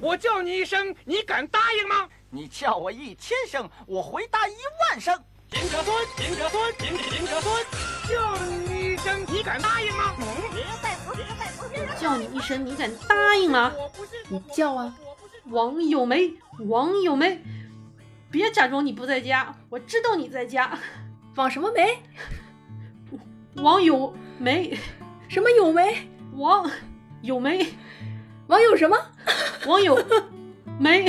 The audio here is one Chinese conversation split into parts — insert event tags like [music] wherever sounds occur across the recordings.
我叫你一声，你敢答应吗？你叫我一千声，我回答一万声。金车村，金车村，金金车村，叫你一声，你敢答应吗？叫你一声，你敢答应吗？我不是，你叫啊，王有梅，王有梅，别假装你不在家，我知道你在家。王什么梅？王有梅，什么有梅？王有没，网友什么？[laughs] 网友没？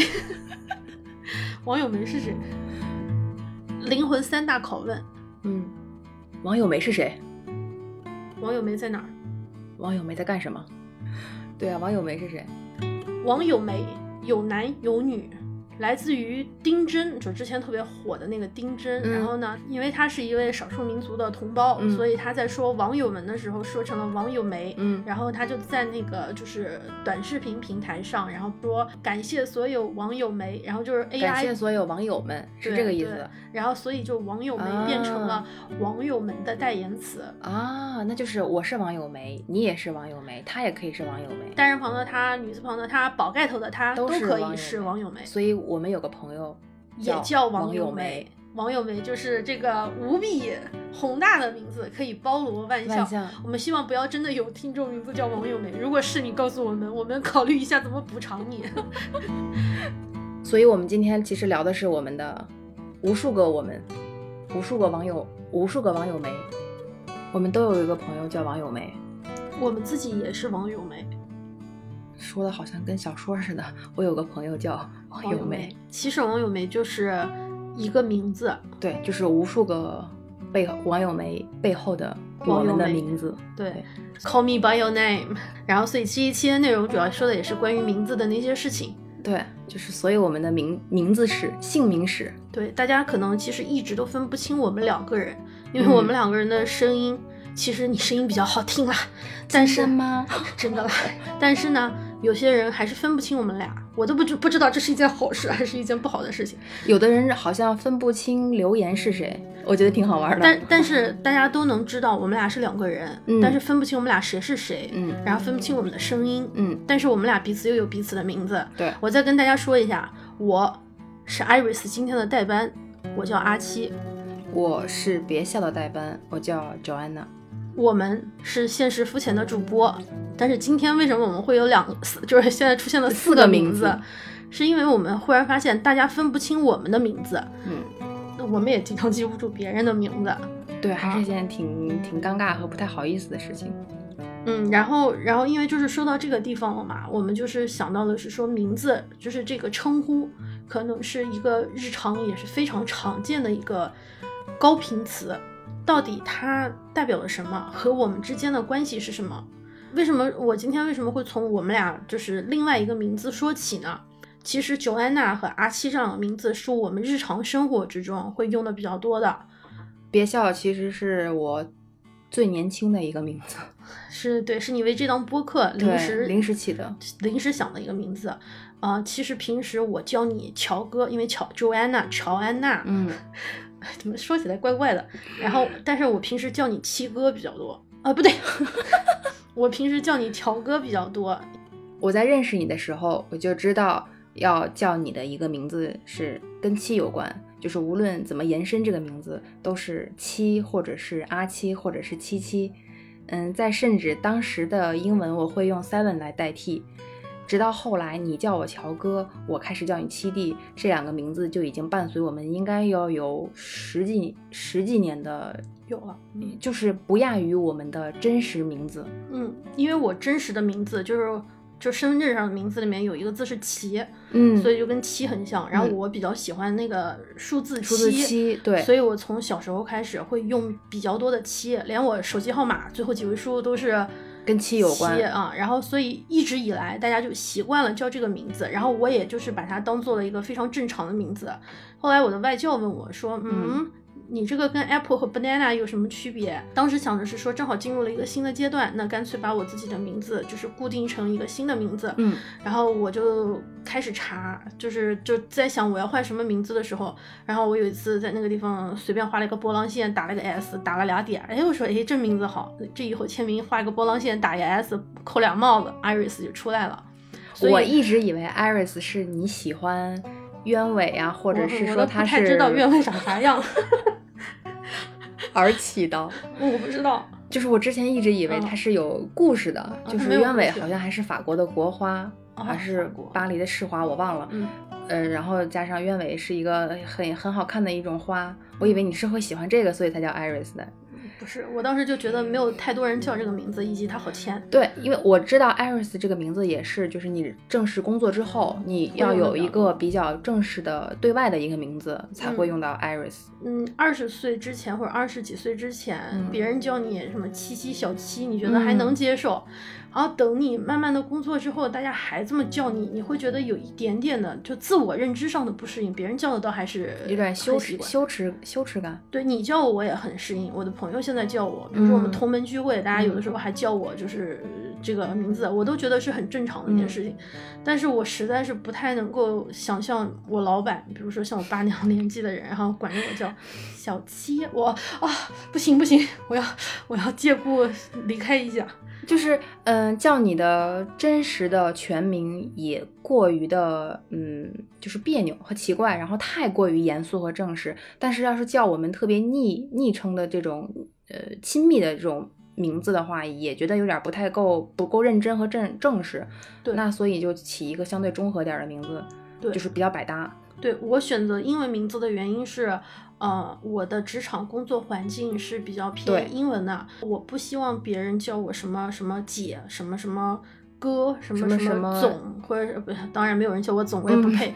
网友没是谁？灵魂三大拷问：嗯，网友没是谁？网友没在哪儿？网友没在干什么？对啊，网友没是谁？网友没有男有女，来自于丁真，就之前特别火的那个丁真。嗯然后呢，因为他是一位少数民族的同胞，嗯所以他在说网友们的时候说成了网友梅。嗯然后他就在那个就是短视频平台上，然后说感谢所有网友梅，然后就是 AI 感谢所有网友们，是这个意思然后所以就网友梅变成了网友们的代言词。啊？那就是我是网友梅，你也是网友梅，他也可以是网友梅，单人旁的他，女字旁的他，宝盖头的他都是可以是网友梅。所以我们有个朋友也叫网王友梅。王友梅就是这个无比宏大的名字，可以包罗万象。万象我们希望不要真的有听众名字叫王友梅，如果是你，告诉我们，我们考虑一下怎么补偿你。[laughs] 所以我们今天其实聊的是我们的无数个我们，无数个网友，无数个网友梅。我们都有一个朋友叫王友梅，我们自己也是王友梅，说的好像跟小说似的。我有个朋友叫王友梅，。其实王友梅就是一个名字，对，就是无数个背后网友梅背后的我们的名字。对，Call me by your name。然后，所以这一期的内容主要说的也是关于名字的那些事情。对，就是所以我们的名名字史、姓名史，对，大家可能其实一直都分不清我们两个人，因为嗯我们两个人的声音，其实你声音比较好听啦，但是吗？[laughs] 真的啦，但是呢，有些人还是分不清我们俩，我都不知不知道这是一件好事还是一件不好的事情。有的人好像分不清留言是谁，我觉得挺好玩的。但但是大家都能知道我们俩是两个人，嗯但是分不清我们俩谁是谁，嗯然后分不清我们的声音，嗯，但是我们俩彼此又有彼此的名字。对，我再跟大家说一下，我是 Iris 今天的代班，我叫阿七。我是别笑的代班，我叫 Joanna。我们是现实肤浅的主播，但是今天为什么我们会有两个四，就是现在出现了四四个名名字。是因为我们忽然发现大家分不清我们的名字，嗯，那我们也经常记不住别人的名字。对，还是一件挺挺尴尬和不太好意思的事情。嗯，然后，然后因为就是说到这个地方了嘛，我们就是想到的是说名字，就是这个称呼，可能是一个日常也是非常常见的一个高频词，到底它代表了什么，和我们之间的关系是什么？为什么我今天为什么会从我们俩就是另外一个名字说起呢？其实九安娜和阿七这两个名字是我们日常生活之中会用的比较多的，别笑其实是我最年轻的一个名字，[laughs] 是对，是你为这档播客临时临时起的。临时想的一个名字，啊、其实平时我叫你乔哥，因为乔 Joanna 乔安娜，嗯，[laughs] [laughs] 怎么说起来怪怪的。然后，但是我平时叫你七哥比较多，啊，不对，[laughs] 我平时叫你条哥比较多。我在认识你的时候，我就知道要叫你的一个名字是跟七有关，就是无论怎么延伸这个名字，都是七或者是阿七或者是七七。嗯，再甚至当时的英文我会用 seven 来代替，直到后来你叫我乔哥，我开始叫你七弟，这两个名字就已经伴随我们应该要有十几十几年的，有了，嗯就是不亚于我们的真实名字。嗯，因为我真实的名字就是就身份证上的名字里面有一个字是齐，嗯所以就跟七很像。然后嗯我比较喜欢那个数字数字七，对，所以我从小时候开始会用比较多的七，连我手机号码最后几位数都是跟七有关七啊。然后所以一直以来大家就习惯了叫这个名字，然后我也就是把它当做了一个非常正常的名字。后来我的外教问我说：“嗯，你这个跟 apple 和 banana 有什么区别？当时想的是说，正好进入了一个新的阶段，那干脆把我自己的名字就是固定成一个新的名字。嗯，然后我就开始查，就是就在想我要换什么名字的时候，然后我有一次在那个地方随便画了一个波浪线，打了个 S，打了俩点，哎，我说哎这名字好，这以后签名画一个波浪线，打一个 S，扣俩帽子，Iris 就出来了。我一直以为 Iris 是你喜欢鸢尾啊，或者是说它是不太知道鸢尾长啥样，[laughs] [laughs] 而起的。[laughs] 我不知道。就是我之前一直以为嗯它是有故事的，就是鸢尾好像还是法国的国花，哦还是巴黎的市花，我忘了。嗯，呃，然后加上鸢尾是一个很很好看的一种花，我以为你是会喜欢这个，所以才叫 Iris 的。不是，我当时就觉得没有太多人叫这个名字，以及它好签。对，因为我知道 Iris 这个名字也是，就是你正式工作之后，你要有一个比较正式的对外的一个名字才会用到 Iris。嗯，二十岁之前或者二十几岁之前，嗯别人叫你什么七七小七，你觉得还嗯能接受。然后等你慢慢的工作之后，大家还这么叫你，你会觉得有一点点的就自我认知上的不适应。别人叫的倒还是有点羞耻、羞耻、羞耻感。对你叫我，我也很适应。我的朋友现在叫我，比如说我们嗯同门聚会，大家有的时候还叫我就是这个名字，我都觉得是很正常的一件事情。但是我实在是不太能够想象我老板，比如说像我爸那样年纪的人，然后管着我叫小七，我啊不行不行，我要我要借故离开一下。就是，嗯、叫你的真实的全名也过于的，嗯，就是别扭和奇怪，然后太过于严肃和正式。但是要是叫我们特别昵昵称的这种，呃，亲密的这种名字的话，也觉得有点不太够不够认真和正正式。对那所以就起一个相对中和点儿的名字，对就是比较百搭。对我选择英文名字的原因是，呃，我的职场工作环境是比较偏英文的，我不希望别人叫我什么什么姐，什么什么哥，什么什什么总，或者是不，当然没有人叫我总，我也不嗯配。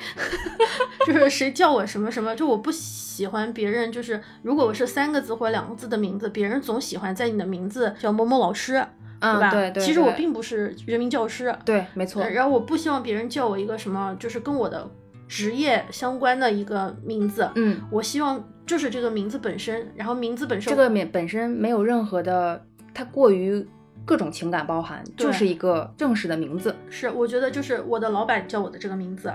[laughs] 就是谁叫我什么什么，就我不喜欢别人，就是如果我是三个字或两个字的名字，别人总喜欢在你的名字叫某某老师，嗯，吧？对对。其实我并不是人民教师，对，没错呃。然后我不希望别人叫我一个什么，就是跟我的职业相关的一个名字。嗯，我希望就是这个名字本身，然后名字本身这个名本身没有任何的，它过于各种情感包含，就是一个正式的名字。是我觉得就是我的老板叫我的这个名字，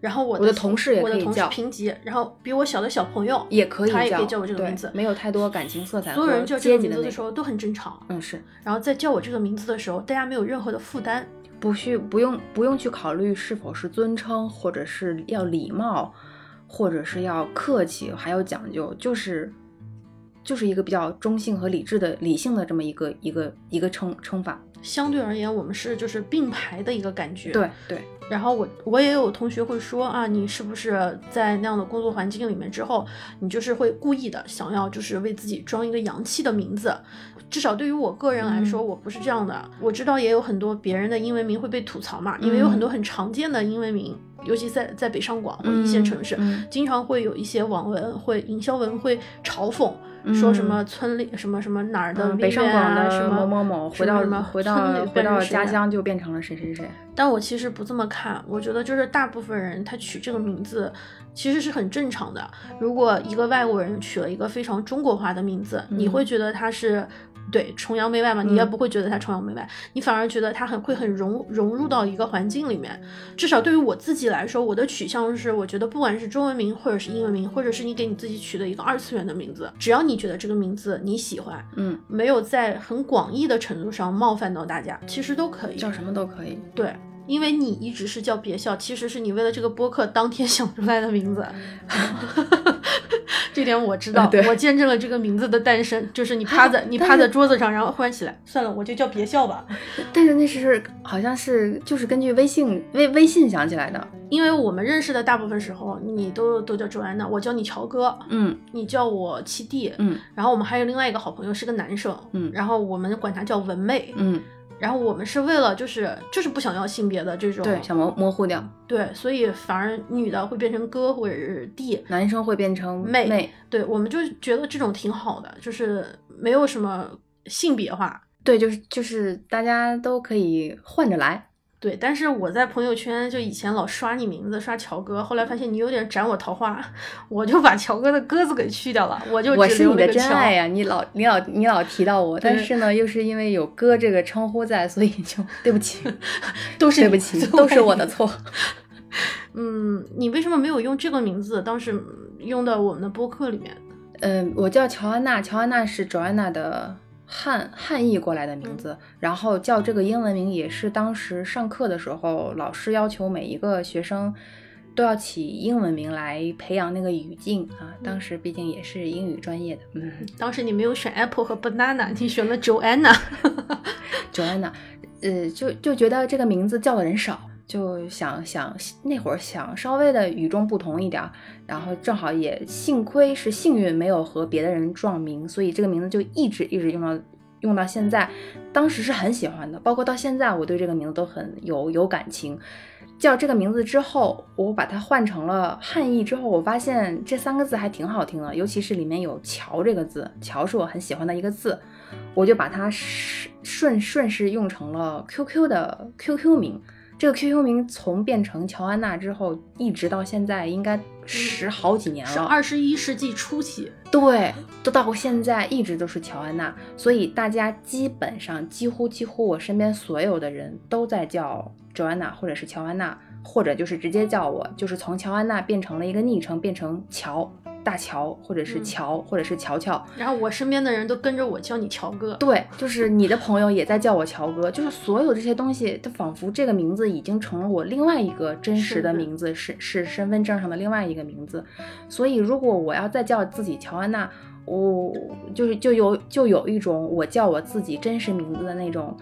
然后我我的同事也可以叫我的同事评级，然后比我小的小朋友也可以叫，他也可以叫我这个名字，没有太多感情色彩所有人叫这个。名字的时候都很正常，嗯，是然后在叫我这个名字的时候，大家没有任何的负担。不需不用不用去考虑是否是尊称，或者是要礼貌，或者是要客气，还要讲究，就是就是一个比较中性和理智的理性的这么一个一个一个称称法。相对而言，我们是就是并排的一个感觉。对对，然后我我也有同学会说啊，你是不是在那样的工作环境里面之后，你就是会故意的想要就是为自己装一个洋气的名字？至少对于我个人来说，嗯我不是这样的。我知道也有很多别人的英文名会被吐槽嘛，因为有很嗯多很常见的英文名，尤其在在北上广或一线城市，经常会有一些网文会营销文会嘲讽。说什么村里什么什么哪儿的嗯，北上广啊什么的某某某回到什么回到回到家乡就变成了谁谁谁。但我其实不这么看，我觉得就是大部分人他取这个名字其实是很正常的。如果一个外国人取了一个非常中国化的名字，你嗯会觉得他是对崇洋媚外嘛？你也嗯不会觉得他崇洋媚外，你反而觉得他很会很融融入到一个环境里面。至少对于我自己来说，我的取向是，我觉得不管是中文名或者是英文名，或者是你给你自己取的一个二次元的名字，只要你觉得这个名字你喜欢，嗯，没有在很广义的程度上冒犯到大家，其实都可以。叫什么都可以。对，因为你一直是叫别笑，其实是你为了这个播客当天 [laughs] 想出来的名字。这点我知道我见证了这个名字的诞生。就是你趴在 [laughs] 你趴在桌子上，然后忽然起来，算了，我就叫别笑吧。[laughs] 但是那是好像是就是根据微信微微信想起来的。因为我们认识的大部分时候，你都都叫周安娜，我叫你乔哥，嗯你叫我七弟，嗯然后我们还有另外一个好朋友是个男生，嗯然后我们管他叫文妹，嗯，然后我们是为了就是就是不想要性别的这种，对，想模模糊掉，对，所以反而女的会变成哥或者是弟，男生会变成妹妹。对，我们就觉得这种挺好的，就是没有什么性别化。对，就是就是大家都可以换着来。对，但是我在朋友圈就以前老刷你名字，刷乔哥，后来发现你有点斩我桃花，我就把乔哥的鸽子给去掉了，我就我是你的真爱呀、你老你老你老提到我，但是呢，又是因为有哥这个称呼在，所以就对不起，[laughs] 都是对不起，都是我的 [laughs] 错。嗯，你为什么没有用这个名字？当时用到我们的播客里面。嗯，我叫乔安娜，乔安娜是 Joanna 的汉汉译过来的名字，然后叫这个英文名也是当时上课的时候，老师要求每一个学生都要起英文名来培养那个语境啊。当时毕竟也是英语专业的，嗯当时你没有选 Apple 和 Banana，你选了 Joanna。，Joanna，呃，就就觉得这个名字叫的人少。就想想那会儿想稍微的与众不同一点，然后正好也幸亏是幸运没有和别的人撞名，所以这个名字就一直一直用到用到现在。当时是很喜欢的，包括到现在我对这个名字都很有有感情。叫这个名字之后，我把它换成了汉译之后，我发现这三个字还挺好听的，尤其是里面有“乔”这个字，“乔”是我很喜欢的一个字，我就把它顺顺顺势用成了 QQ 的 QQ 名。这个 QQ 名从变成乔安娜之后，一直到现在应该十好几年了。是二十一世纪初期，对，都到现在一直都是乔安娜，所以大家基本上几乎几乎我身边所有的人都在叫 Joanna 或者是乔安娜，或者就是直接叫我，就是从乔安娜变成了一个昵称，变成乔大乔或者是嗯乔、或者是乔乔。然后我身边的人都跟着我叫你乔哥。对，就是你的朋友也在叫我乔哥，就是所有这些东西，它仿佛这个名字已经成了我另外一个真实的名字，是是身份证上的另外一个名字。所以如果我要再叫自己乔安娜，我就是就有就有一种我叫我自己真实名字的那种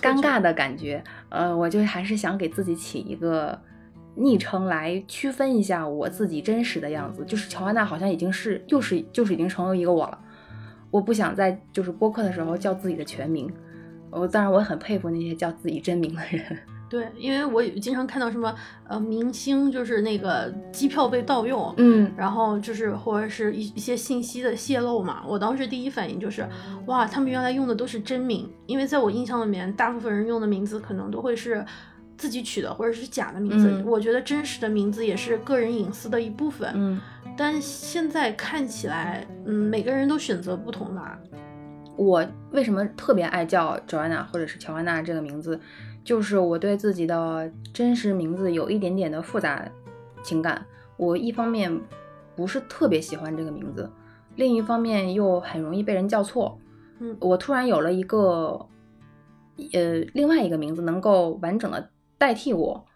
尴尬的感觉。呃，我就还是想给自己起一个。昵称来区分一下我自己真实的样子，就是乔安娜好像已经是又是就是已经成为一个我了，我不想在就是播客的时候叫自己的全名，我当然我很佩服那些叫自己真名的人。[laughs] 对，因为我经常看到什么呃明星就是那个机票被盗用，嗯，然后就是或者是一一些信息的泄露嘛，我当时第一反应就是，哇，他们原来用的都是真名，因为在我印象里面，大部分人用的名字可能都会是自己取的或者是假的名字。嗯我觉得真实的名字也是个人隐私的一部分。嗯，但现在看起来，嗯，每个人都选择不同吧。我为什么特别爱叫 Joanna 或者是乔安娜这个名字，就是我对自己的真实名字有一点点的复杂情感。我一方面不是特别喜欢这个名字，另一方面又很容易被人叫错。嗯我突然有了一个呃另外一个名字能够完整的代替我，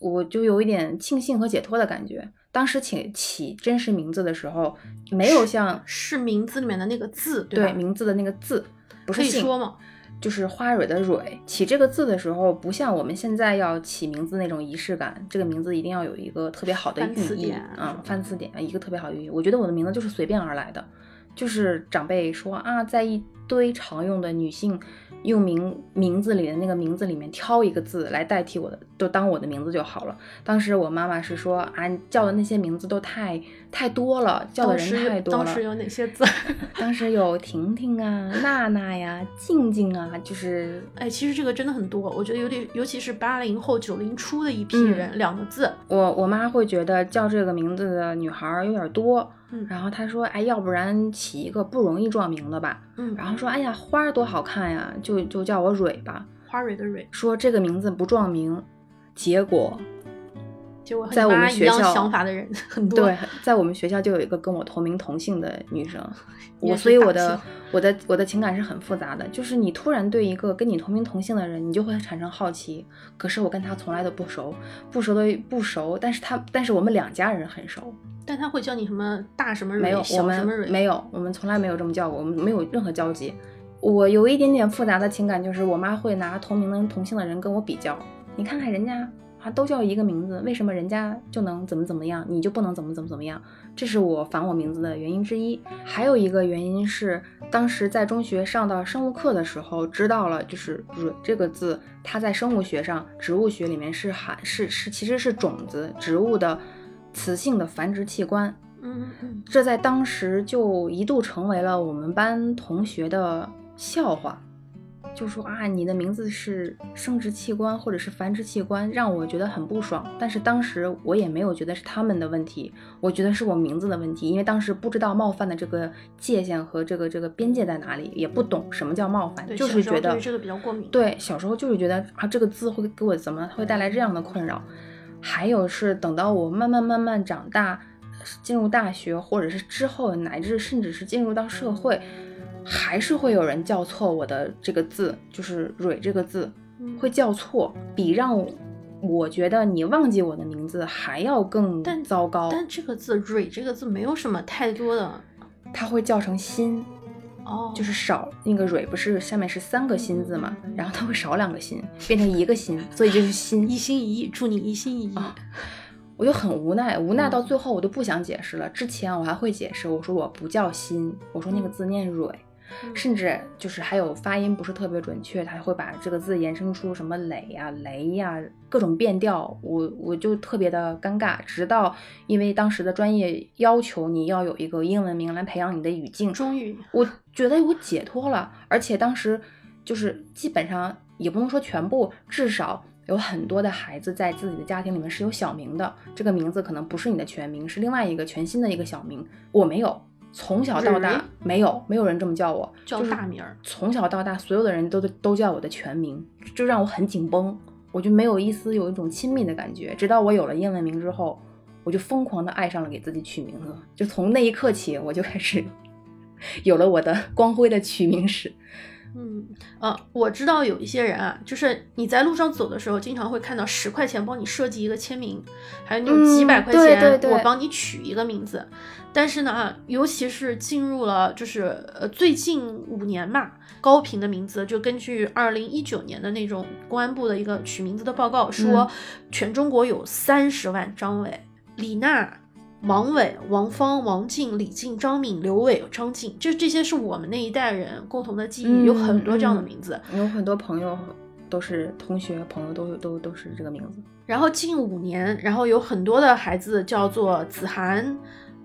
我就有一点庆幸和解脱的感觉。当时起起真实名字的时候，没有像是名字里面的那个字，对吧？对名字的那个字，不是姓说吗？就是花蕊的蕊。起这个字的时候，不像我们现在要起名字那种仪式感，这个名字一定要有一个特别好的寓意典啊，翻词典，一个特别好的寓意。我觉得我的名字就是随便而来的，就是长辈说啊，在一堆常用的女性用名名字里的那个名字里面挑一个字来代替我的，就当我的名字就好了。当时我妈妈是说啊，你叫的那些名字都太太多了，叫的人太多了。当时有哪些字？[laughs] 当时有婷婷啊、娜娜呀、静静啊，就是哎，其实这个真的很多，我觉得有点，尤其是八零后、九零初的一批嗯人，两个字，我我妈会觉得叫这个名字的女孩儿有点多，嗯然后他说，哎，要不然起一个不容易撞名的吧。嗯，然后说，哎呀，花儿多好看呀，就就叫我蕊吧。花蕊的蕊，说这个名字不撞名，结果结果在我们学校想法的人 [laughs] 很多。对，在我们学校就有一个跟我同名同姓的女生，[laughs] 我所以我的我的我的情感是很复杂的，就是你突然对一个跟你同名同姓的人，你就会产生好奇。可是我跟他从来都不熟，不熟的不熟，但是他但是我们两家人很熟，但他会叫你什么大什么蕊，没有我们小什么蕊，没有，我们从来没有这么叫过，我们没有任何交集。我有一点点复杂的情感，就是我妈会拿同名的同姓的人跟我比较，你看看人家啊都叫一个名字，为什么人家就能怎么怎么样，你就不能怎么怎么怎么样？这是我反我名字的原因之一。还有一个原因是，当时在中学上到生物课的时候，知道了就是“蕊”这个字，它在生物学上、植物学里面是含是是其实是种子植物的雌性的繁殖器官。嗯这在当时就一度成为了我们班同学的笑话，就说啊，你的名字是生殖器官或者是繁殖器官，让我觉得很不爽。但是当时我也没有觉得是他们的问题，我觉得是我名字的问题，因为当时不知道冒犯的这个界限和这个这个边界在哪里，也不懂什么叫冒犯，对，就是觉得对这个比较过敏。对，小时候就是觉得啊，这个字会给我怎么会带来这样的困扰。还有是等到我慢慢慢慢长大，进入大学，或者是之后，乃至甚至是进入到社会，还是会有人叫错我的这个字，就是“蕊”这个字，嗯会叫错，比让我觉得你忘记我的名字还要更糟糕。但这个字“蕊”这个字没有什么太多的它会叫成“心”，哦，就是少那个“蕊”不是下面是三个心字嘛，然后它会少两个心，变成一个心，所以就是“心”。一心一意，祝你一心一意。啊我就很无奈，无奈嗯到最后我都不想解释了。之前我还会解释，我说我不叫心，我说那个字念蕊，嗯甚至就是还有发音不是特别准确，他会把这个字延伸出什么磊呀、雷呀，各种变调，我我就特别的尴尬。直到因为当时的专业要求你要有一个英文名来培养你的语境，终于，我觉得我解脱了，而且当时就是基本上也不能说全部，至少有很多的孩子在自己的家庭里面是有小名的，这个名字可能不是你的全名，是另外一个全新的一个小名。我没有，从小到大没有，没有人这么叫我，叫就大名儿从小到大，所有的人都都叫我的全名，就让我很紧绷，我就没有一丝有一种亲密的感觉。直到我有了英文名之后，我就疯狂的爱上了给自己取名字，就从那一刻起，我就开始 [laughs] 有了我的光辉的取名史。嗯，呃，我知道有一些人啊，就是你在路上走的时候，经常会看到十块钱帮你设计一个签名，还有那种几百块钱，我帮你取一个名字。但是呢，啊尤其是进入了就是呃最近五年嘛，高频的名字，就根据二零一九年的那种公安部的一个取名字的报告说，嗯全中国有三十万张伟、李娜。王伟、王芳、王静、李静、张敏、刘伟、张静，这这些是我们那一代人共同的记忆，有很多这样的嗯名字。有很多朋友都是同学，朋友都都都是这个名字。然后近五年，然后有很多的孩子叫做子涵、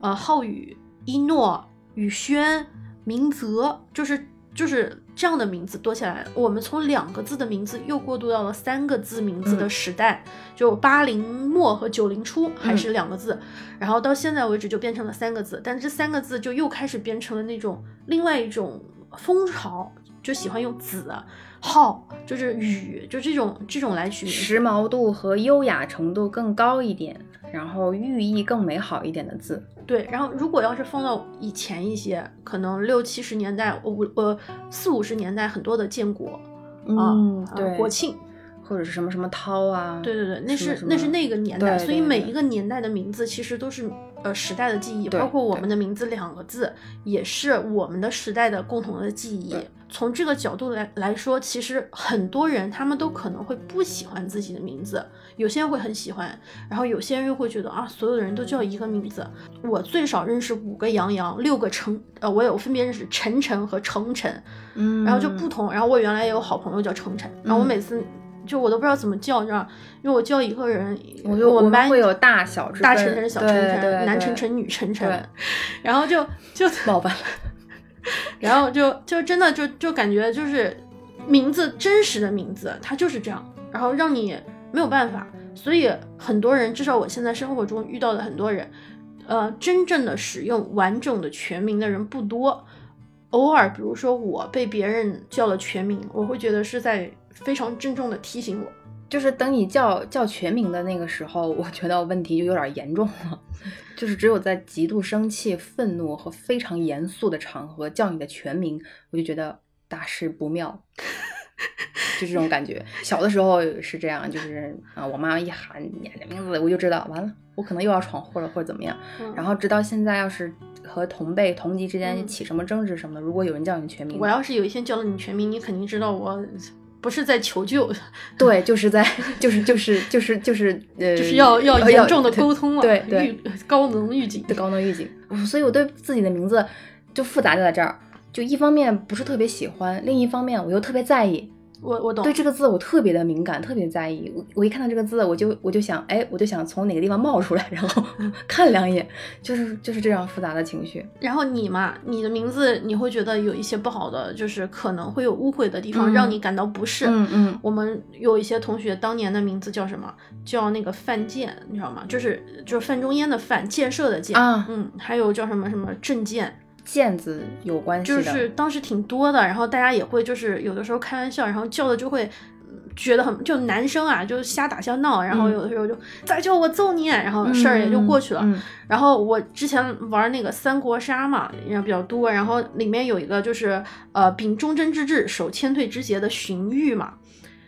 呃浩宇、一诺、宇轩、明泽，就是就是这样的名字多起来，我们从两个字的名字又过渡到了三个字名字的时代，就八零末和九零初还是两个字，然后到现在为止就变成了三个字，但这三个字就又开始变成了那种另外一种风潮，就喜欢用子、号，就是雨，就这种这种来取名。时髦度和优雅程度更高一点，然后寓意更美好一点的字。对，然后如果要是放到以前一些，可能六七十年代，五呃四五十年代很多的建国嗯，啊，对，国庆，或者是什么什么涛啊，对对对，那是那是那个年代，所以每一个年代的名字其实都是呃时代的记忆，包括我们的名字两个字也是我们的时代的共同的记忆。从这个角度来来说，其实很多人他们都可能会不喜欢自己的名字，有些人会很喜欢，然后有些人又会觉得啊，所有的人都叫一个名字。我最少认识五个杨洋，六个程，呃，我有分别认识晨晨和程晨，嗯，然后就不同。然后我原来也有好朋友叫程晨，然后我嗯每次就我都不知道怎么叫，你知道，因为我叫一个人，我就我我们班会有大小之大晨晨、小晨晨、男晨晨、女晨晨，[laughs] 然后就就 [laughs] 老板了。然后就就真的就就感觉就是名字真实的名字，它就是这样，然后让你没有办法。所以很多人，至少我现在生活中遇到的很多人，呃，真正的使用完整的全名的人不多。偶尔，比如说我被别人叫了全名，我会觉得是在非常郑重的提醒我。就是等你叫叫全名的那个时候，我觉得问题就有点严重了。[laughs] 就是只有在极度生气、愤怒和非常严肃的场合叫你的全名，我就觉得大事不妙，[laughs] 就这种感觉。小的时候是这样，就是啊，我妈一喊你的名字，我就知道完了，我可能又要闯祸了或者怎么样。然后直到现在，要是和同辈同级之间嗯起什么争执什么的，如果有人叫你全名，我要是有一天叫了你全名，你肯定知道我不是在求救，对，就是在，就是就是就是就是呃，就是 [laughs] 要要呃严重的沟通了，对对预高能预警。对高能预警。所以我对自己的名字就复杂就在这儿，就一方面不是特别喜欢，另一方面我又特别在意。我我懂对。这个字我特别的敏感，特别在意。我我一看到这个字，我就我就想，哎，我就想从哪个地方冒出来，然后 [laughs] 看两眼，就是就是这样复杂的情绪。然后你嘛，你的名字你会觉得有一些不好的，就是可能会有误会的地方，嗯让你感到不适。嗯嗯我们有一些同学当年的名字叫什么？叫那个范建，你知道吗？就是就是范仲淹的范，建设的建。啊嗯，还有叫什么什么郑建，剑字有关系就，是当时挺多的。然后大家也会就是有的时候开玩笑，然后叫的就会。嗯觉得很就男生啊，就瞎打瞎闹，然后嗯有的时候就再叫我揍你，然后事儿也就过去了。嗯嗯然后我之前玩那个三国杀嘛，也比较多，然后里面有一个就是呃秉忠贞之志，守谦退之节的荀彧嘛。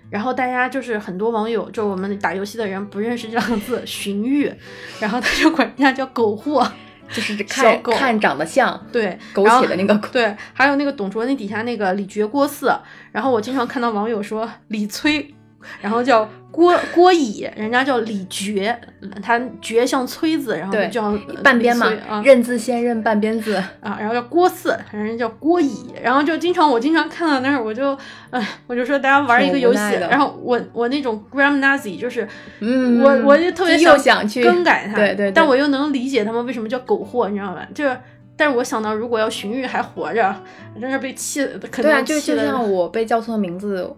然后大家就是很多网友，就我们打游戏的人不认识这两个字荀彧，然后他就管人家叫狗货。就是看看长得像，对，苟然后且的那个狗对，还有那个董卓那底下那个李傕郭汜，然后我经常看到网友说李崔，然后叫郭郭乙，人家叫李觉，他觉像崔字，然后就叫呃半边嘛啊，认字先认半边字。啊，然后叫郭四，人家叫郭乙，然后就经常我经常看到那儿，我就哎，我就说大家玩一个游戏，然后我我那种 gram nazi 就是。嗯，我我就特别又想去更改它，对对对但我又能理解他们为什么叫狗货，你知道吧？就是，但是我想到如果要荀彧还活着，真是被气，肯对啊，定气的。就就像我被叫错名字，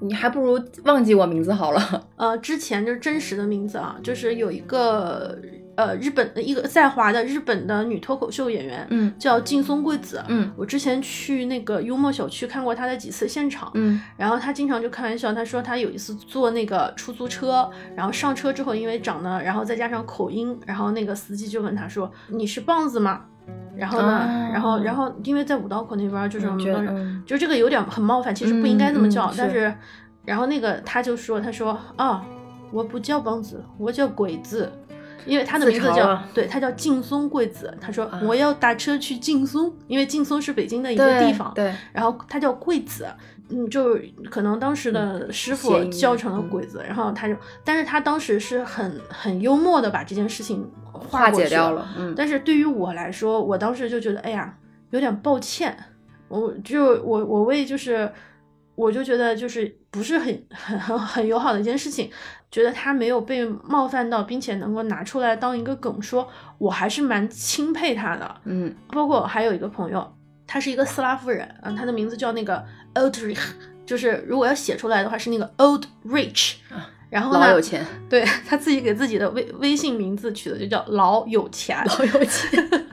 你还不如忘记我名字好了。[laughs] 呃，之前就是真实的名字啊，就是有一个呃日本的一个在华的日本的女脱口秀演员，嗯叫劲松贵子。嗯我之前去那个幽默小区看过她的几次现场，嗯然后她经常就开玩笑，她说她有一次坐那个出租车，然后上车之后因为长得，然后再加上口音，然后那个司机就问她说：“你是棒子吗？”然后呢，啊然后然后因为在五道口那边儿就是我我觉们都是，得嗯就这个有点很冒犯，其实不应该这么叫，但是，然后那个他就说，他说啊，我不叫棒子，我叫鬼子。因为他的名字叫对，他叫劲松贵子。他说、啊我要打车去劲松，因为劲松是北京的一个地方。对，然后他叫贵子，嗯，就可能当时的师傅叫成了嗯鬼子，然后他就，但是他当时是很很幽默的把这件事情化解掉了。嗯，但是对于我来说，我当时就觉得，哎呀，有点抱歉，我就我我为就是，我就觉得就是不是很很很很友好的一件事情，觉得他没有被冒犯到，并且能够拿出来当一个梗说，我还是蛮钦佩他的。嗯包括还有一个朋友，他是一个斯拉夫人，嗯，他的名字叫那个 Oldrich，就是如果要写出来的话是那个 Old Rich，然后呢，老有钱，[laughs] 对他自己给自己的微微信名字取的就叫老有钱，老有钱，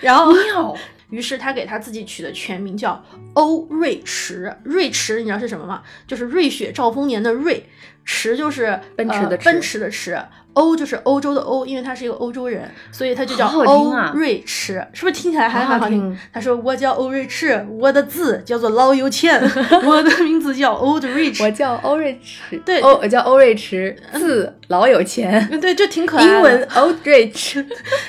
然后 [laughs] 妙。于是他给他自己取的全名叫欧瑞驰。瑞驰你知道是什么吗？就是瑞雪兆丰年的瑞，驰就是呃、奔驰的驰奔驰的驰。欧就是欧洲的欧，因为他是一个欧洲人，所以他就叫欧啊瑞驰，是不是听起来还好好听？他说：“我叫欧瑞驰，我的字叫做老有钱，[laughs] 我的名字叫 Old Rich。”我叫欧瑞驰，对欧我叫欧瑞驰，字老有钱，对，就挺可爱的。英文 old rich。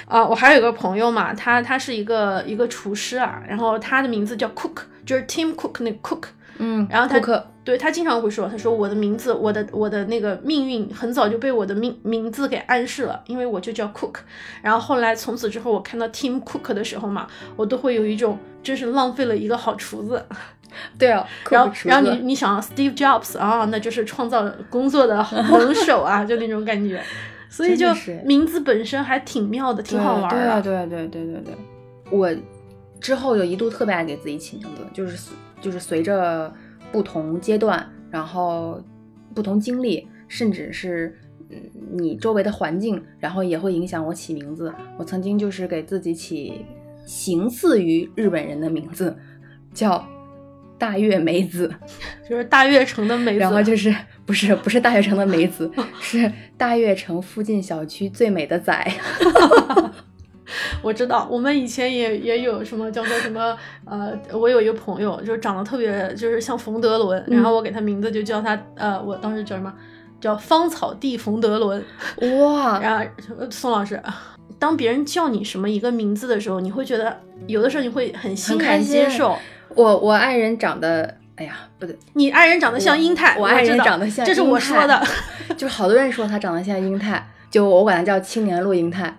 啊，我还有个朋友嘛，他他是一个一个厨师啊，然后他的名字叫 Cook，就是 Tim Cook 那个 Cook，嗯，然后他对他经常会说，他说我的名字，我的我的那个命运很早就被我的名名字给暗示了，因为我就叫 Cook。然后后来从此之后，我看到 Tim Cook 的时候嘛，我都会有一种真是浪费了一个好厨子。[laughs] 对啊，然后然后你你想 Steve Jobs 啊，那就是创造工作的 [laughs] 能手啊，就那种感觉。所以就名字本身还挺妙的，挺好玩对啊，的。对啊，对对对对。我之后有一度特别爱给自己起名字，就是就是随着不同阶段，然后不同经历，甚至是嗯你周围的环境，然后也会影响我起名字。我曾经就是给自己起形似于日本人的名字，叫大月美子。[laughs] 就是大悦城的梅子，然后就是不是不是大悦城的梅子，[laughs] 是大悦城附近小区最美的仔。[laughs] [laughs] 我知道，我们以前也也有什么叫做什么呃，我有一个朋友，就是长得特别就是像冯德伦，然后我给他名字就叫他呃，我当时叫什么叫芳草地冯德伦。哇，[laughs] 然后呃宋老师，当别人叫你什么一个名字的时候，你会觉得有的时候你会很欣然接受。我我爱人长得，哎呀，不对，你爱人长得像英泰，我爱人长得像这是我说的。[laughs] 就是好多人说他长得像英泰，就我管他叫青年陆英泰，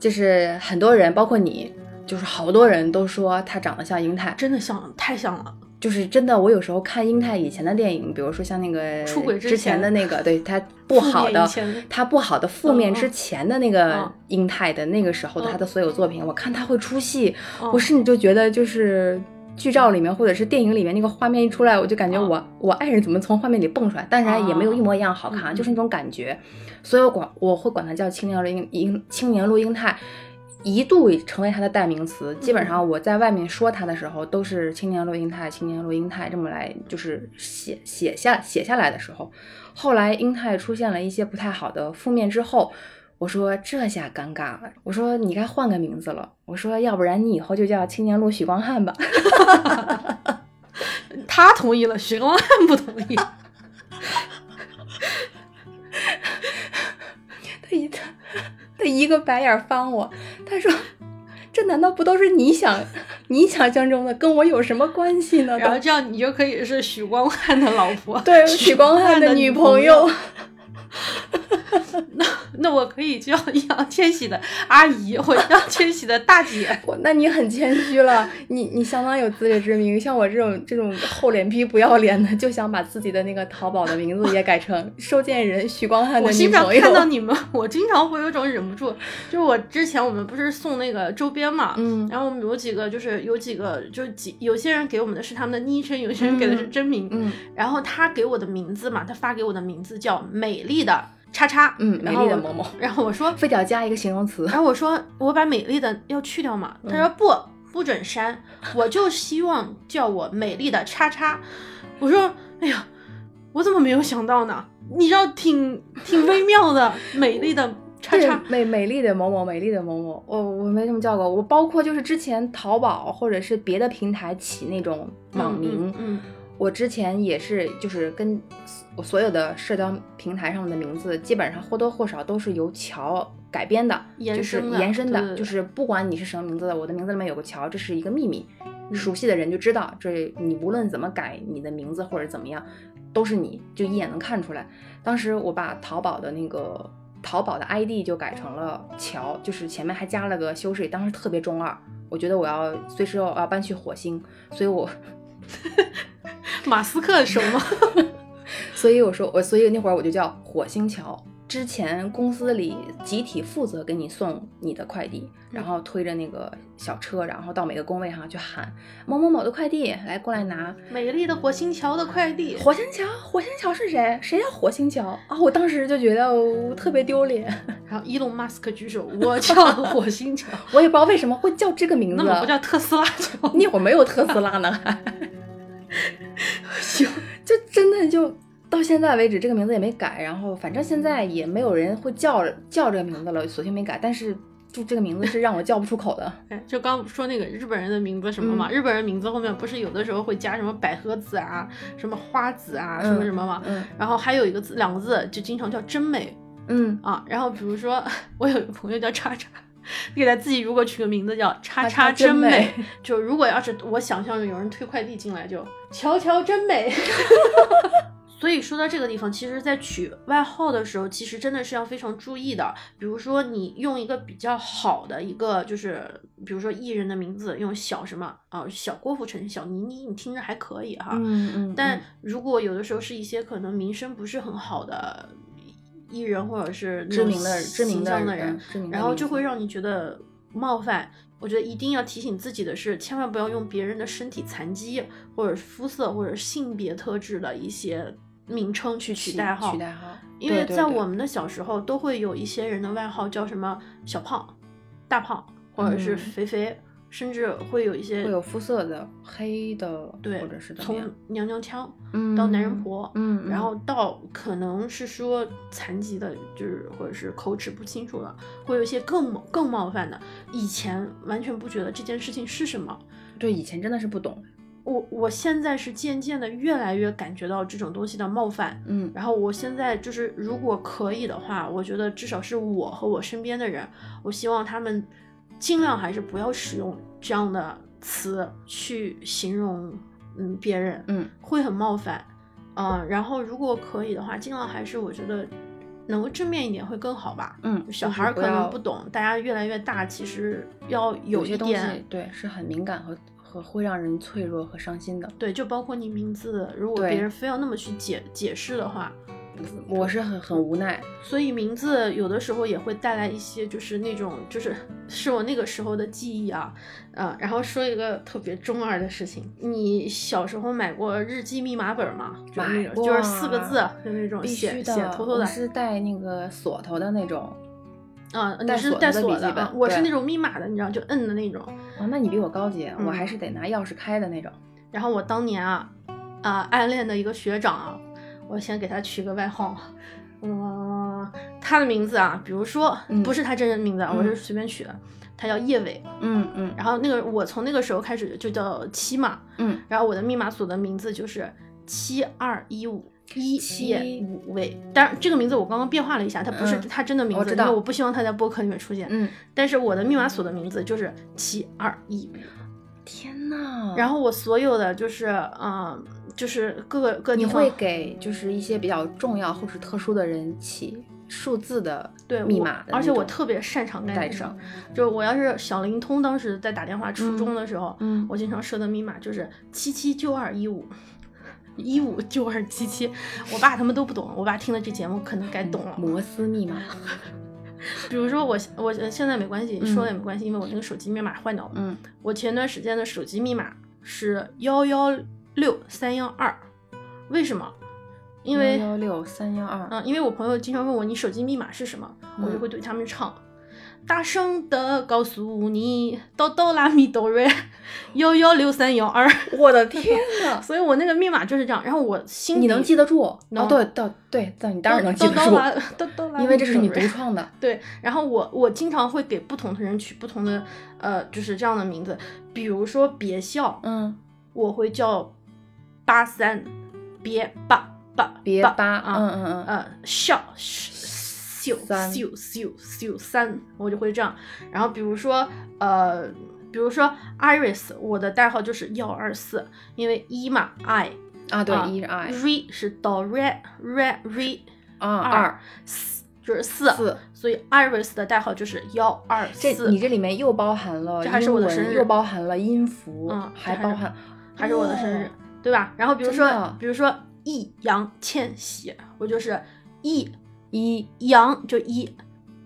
就是很多人，包括你，就是好多人都说他长得像英泰。真的像，太像了。就是真的，我有时候看英泰以前的电影，比如说像那个出轨之之前前的那个，对他不好的他不好的负面之前的那个嗯英泰的那个时候他的所有作品，我看他会出戏，嗯我甚至就觉得就是。剧照里面或者是电影里面那个画面一出来，我就感觉嗯我、我爱人怎么从画面里蹦出来？当然也没有一模一样好看，嗯嗯就是那种感觉。所以我管我会管它叫青年录音音青年录音态，一度成为它的代名词。基本上我在外面说它的时候，都是青年录音态、青年录音态这么来，就是写写下写下来的时候。后来英泰出现了一些不太好的负面之后，我说这下尴尬了，我说你该换个名字了，我说要不然你以后就叫青年路许光汉吧。[laughs] 他同意了，许光汉不同意。[laughs] 他一他他一个白眼翻我，他说：“这难道不都是你想你想象中的，跟我有什么关系呢？”然后这样你就可以是许光汉的老婆，对许光汉的女朋友。[laughs] [laughs] 那那我可以叫易烊千玺的阿姨，或易烊千玺的大姐。[laughs] 我那你很谦虚了，你你相当有自知之明。像我这种这种厚脸皮不要脸的，就想把自己的那个淘宝的名字也改成收件人许光汉的女我经常。看到你们，我经常会有种忍不住，就是我之前我们不是送那个周边嘛，嗯然后我们有几个就是有几个就是几有些人给我们的是他们的昵称，有些人给的是真名，嗯然后他给我的名字嘛，他发给我的名字叫美丽的叉叉，嗯，美丽的某某，然后我说，非得要加一个形容词。然后我说我把美丽的要去掉嘛，他说嗯不不准删，我就希望叫我美丽的叉叉。我说哎呀，我怎么没有想到呢？你知道挺挺微妙的，[laughs] 美丽的叉叉。美美丽的某某，美丽的某某，我我没这么叫过。我包括就是之前淘宝或者是别的平台起那种网名，嗯嗯我之前也是就是跟我所有的社交平台上的名字，基本上或多或少都是由乔改编的，就是延伸的就是不管你是什么名字的，我的名字里面有个乔，这是一个秘密，嗯熟悉的人就知道，这你无论怎么改你的名字或者怎么样，都是你，就一眼能看出来。当时我把淘宝的那个淘宝的 ID 就改成了乔，就是前面还加了个修饰，当时特别中二，我觉得我要随时要要搬去火星，所以我马斯克熟吗？[laughs] 所以我说我，所以那会儿我就叫火星桥。之前公司里集体负责给你送你的快递，然后推着那个小车，然后到每个工位上去喊某某某的快递，来过来拿。美丽的火星桥的快递。火星桥，火星桥是谁？谁叫火星桥啊？我当时就觉得哦特别丢脸，然后伊隆马斯克举手，我叫火星桥，[laughs] 我也不知道为什么会叫这个名字。那么不叫特斯拉桥？[laughs] 那会儿没有特斯拉呢，还行，就真的就到现在为止，这个名字也没改。然后反正现在也没有人会叫叫这个名字了，索性没改。但是就这个名字是让我叫不出口的。[laughs] 哎，就刚说那个日本人的名字什么嘛，嗯日本人名字后面不是有的时候会加什么百合子啊、什么花子啊、什么什么嘛，嗯然后还有一个字两个字就经常叫真美嗯啊。然后比如说 [laughs] 我有一个朋友叫叉叉。你 [laughs] 给他自己如果取个名字叫叉叉真美就如果要是我想象着有人推快递进来，就乔乔真美。[laughs] 所以说到这个地方，其实，在取外号的时候，其实真的是要非常注意的。比如说，你用一个比较好的一个，就是比如说艺人的名字，用小什么啊、小郭富城、小倪妮，你听着还可以哈。嗯嗯，但如果有的时候是一些可能名声不是很好的艺人，或者是知名的知名的人然后就会让你觉得冒犯。我觉得一定要提醒自己的是，千万不要用别人的身体残疾，或者肤色或者性别特质的一些名称去取取代号。取代号，因为在我们的小时候，都会有一些人的外号叫什么小胖、大胖，或者是嗯肥肥，甚至会有一些会有肤色的黑的，对，或者是从娘娘腔嗯到男人婆，嗯，然后到可能是说残疾的，就是或者是口齿不清楚了，会有一些更更冒犯的。以前完全不觉得这件事情是什么，对以前真的是不懂，我我现在是渐渐的越来越感觉到这种东西的冒犯。嗯然后我现在就是，如果可以的话，我觉得至少是我和我身边的人，我希望他们尽量还是不要使用这样的词去形容嗯别人，嗯会很冒犯。嗯，然后如果可以的话，尽量还是我觉得能够正面一点会更好吧。嗯，小孩儿可能不懂，大家越来越大，其实要有些东一点西对是很敏感和和会让人脆弱和伤心的。对，就包括你名字，如果别人非要那么去解解释的话，我是很很无奈，所以名字有的时候也会带来一些，就是那种，就是 [laughs] 是我那个时候的记忆啊，呃，然后说一个特别中二的事情，你小时候买过日记密码本吗？就那买种，就是四个字，就那种必写须的，写偷偷的是带那个锁头的那种。啊，你带锁是带锁的笔记本啊我是那种密码的，你知道，就摁的那种。哦，那你比我高级，我嗯还是得拿钥匙开的那种。然后我当年啊，啊、暗恋的一个学长啊，我先给他取个外号，嗯、他的名字啊，比如说、嗯不是他真人名字，啊，我嗯是随便取的，他叫叶伟。嗯嗯然后那个我从那个时候开始就叫七嘛，嗯，然后我的密码锁的名字就是七二一五一七叶五伟。当然这个名字我刚刚变化了一下，它不是嗯他真的名字，我知道因为我不希望他在播客里面出现。嗯，但是我的密码锁的名字就是七二一五。天呐！然后我所有的就是嗯，就是各个各地方你会给就是一些比较重要或是特殊的人起数字的对密码而且我特别擅长干代这个称。就我要是小灵通当时在打电话初中的时候，嗯我经常设的密码就是七七九二一五。一五九二七七，我爸他们都不懂，我爸听了这节目可能该懂了。摩斯密码。比如说我我现在没关系，嗯说了也没关系，因为我那个手机密码换掉了。嗯我前段时间的手机密码是幺幺六三幺二，为什么？因为幺六三幺二。嗯，因为我朋友经常问我你手机密码是什么，我就嗯会对他们唱，大声的告诉你，哆哆啦咪哆瑞，幺幺六三幺二。[laughs] 我的天呐！所以我那个密码就是这样，然后我心你能记得住？能哦，对对对对，你当然能记得住，哆哆啦哆哆啦因为这是你独创的。对，然后我我经常会给不同的人取不同的呃，就是这样的名字，比如说别笑，嗯，我会叫八三，别八八八别八，啊，嗯嗯嗯，呃，笑秀三秀秀秀三，我就会这样。然后比如说呃，比如说 Iris，我的代号就是幺二四，因为一嘛 I 啊对，啊一是 I，re 是 do re re re 啊二二四就是四，四。所以 Iris 的代号就是幺二这四。你这里面又包含了这还是我的生日又包含了音符，嗯还包含还是我的生日，哦对吧？然后比如说，比如说易烊千玺，我就是易易烊就一，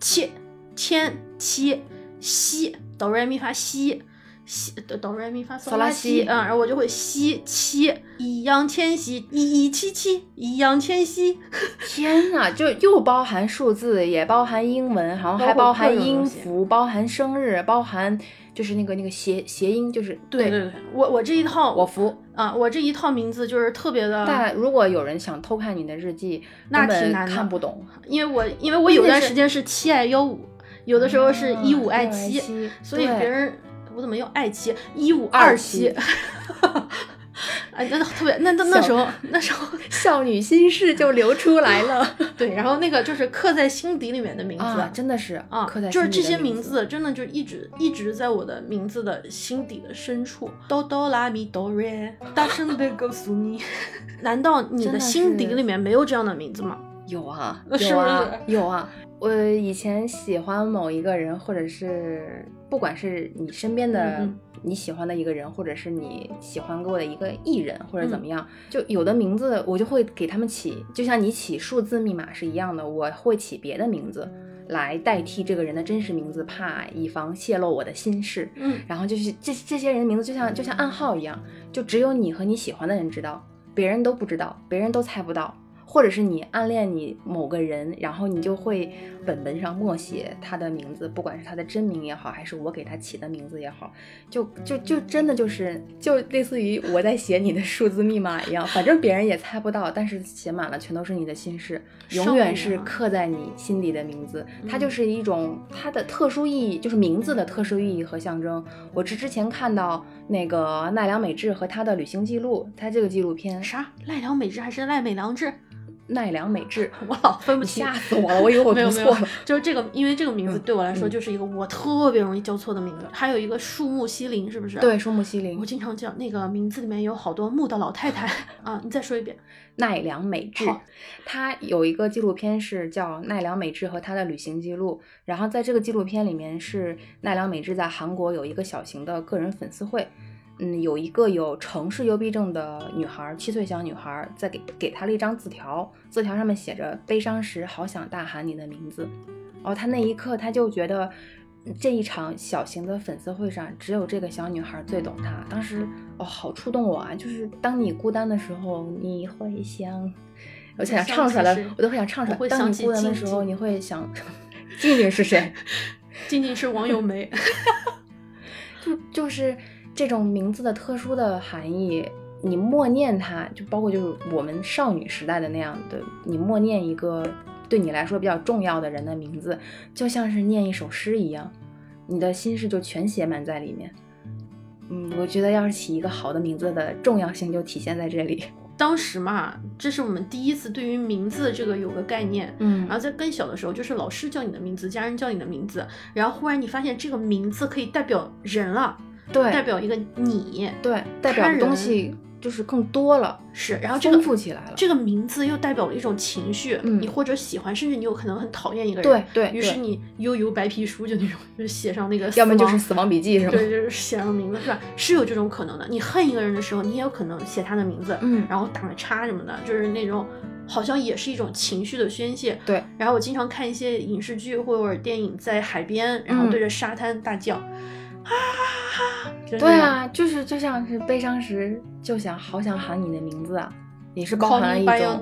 千千七西哆来咪发西西哆哆来咪发嗦嗦拉西，嗯，然后我就会西七易烊千玺一一七七易烊千玺，[laughs] 天呐，就又包含数字，也包含英文，然后还包含音符，包含生日，包含就是那个那个谐谐音，就是对对对，我我这一套我服。啊，我这一套名字就是特别的，但如果有人想偷看你的日记，那挺难看不懂。[laughs] 因为我因为我有段时间是七爱幺五，有的时候是一五爱啊七，157所以别人我怎么又爱七一五二二七？[laughs] 哎，那特别那那那时候那时候少女心事就流出来了 [laughs] 对，然后那个就是刻在心底里面的名字啊！真的是啊刻在就是这些名名字，真的就一直一直在我的名字的心底的深处。哆哆啦咪哆瑞，[laughs] 大声的告诉你，[laughs] 难道你的的心底里面没有这样的名字吗？有啊，是有啊有啊。我以前喜欢某一个人，或者是不管是你身边的你喜欢的一个人，或者是你喜欢过的一个艺人，或者怎嗯么样，就有的名字我就会给他们起，就像你起数字密码是一样的，我会起别的名字来代替这个人的真实名字，怕以防泄露我的心事。嗯，然后就是这这些人的名字就像就像暗号一样，就只有你和你喜欢的人知道，别人都不知道，别人都猜不到。或者是你暗恋你某个人，然后你就会本本上默写他的名字，不管是他的真名也好，还是我给他起的名字也好，就就就真的就是就类似于我在写你的数字密码一样，反正别人也猜不到，但是写满了全都是你的心事，永远是刻在你心底的名字，它嗯就是一种它的特殊意义，就是名字的特殊意义和象征。我之之前看到那个奈良美智和他的旅行记录，他这个纪录片啥奈良美智还是奈美良智？奈良美智，[laughs] 我老分不清。吓死我了，我以为我读错了。[laughs] 就是这个，因为这个名字嗯对我来说嗯就是一个我特别容易叫错的名字。还有一个树木希林，是不是？对，，树木希林我，经常叫那个名字里面有好多木的老太太 [laughs] 啊。你再说一遍。奈良美智好，她有一个纪录片是叫《奈良美智和她的旅行记录》，然后在这个纪录片里面是奈良美智在韩国有一个小型的个人粉丝会，嗯，有一个有城市幽闭症的女孩，七岁小女孩，在给给她了一张字条，字条上面写着“悲伤时好想大喊你的名字”。哦，她那一刻，她就觉得这一场小型的粉丝会上，只有这个小女孩最懂她。当时，哦，好触动我啊！就是当你孤单的时候，你会想，我想唱出来了，我都会想唱出来。当你孤单的时候，你会想，[laughs] 静静是谁？[laughs] 静静是王友梅。[laughs] 就就是这种名字的特殊的含义，你默念它，就包括就是我们少女时代的那样的，你默念一个对你来说比较重要的人的名字，就像是念一首诗一样，你的心事就全写满在里面。嗯，我觉得要是起一个好的名字的重要性就体现在这里。[laughs] 当时嘛，这是我们第一次对于名字这个有个概念，嗯，然后在更小的时候，就是老师叫你的名字，家人叫你的名字，然后忽然你发现这个名字可以代表人了，对，代表一个你，对，代表的东西就是更多了，是，然后这个丰富起来了，这个名字又代表了一种情绪，嗯你或者喜欢，甚至你有可能很讨厌一个人，对对，于是你悠悠白皮书就那种，就写上那个，要么就是死亡笔记是吗？对，就是写上名字是吧？是有这种可能的。你恨一个人的时候，你也有可能写他的名字，嗯然后打个叉什么的，就是那种好像也是一种情绪的宣泄。对，然后我经常看一些影视剧或者电影，在海边，然后嗯对着沙滩大叫，啊对啊，就是就像是悲伤时就想好想喊你的名字啊，也是包含了一种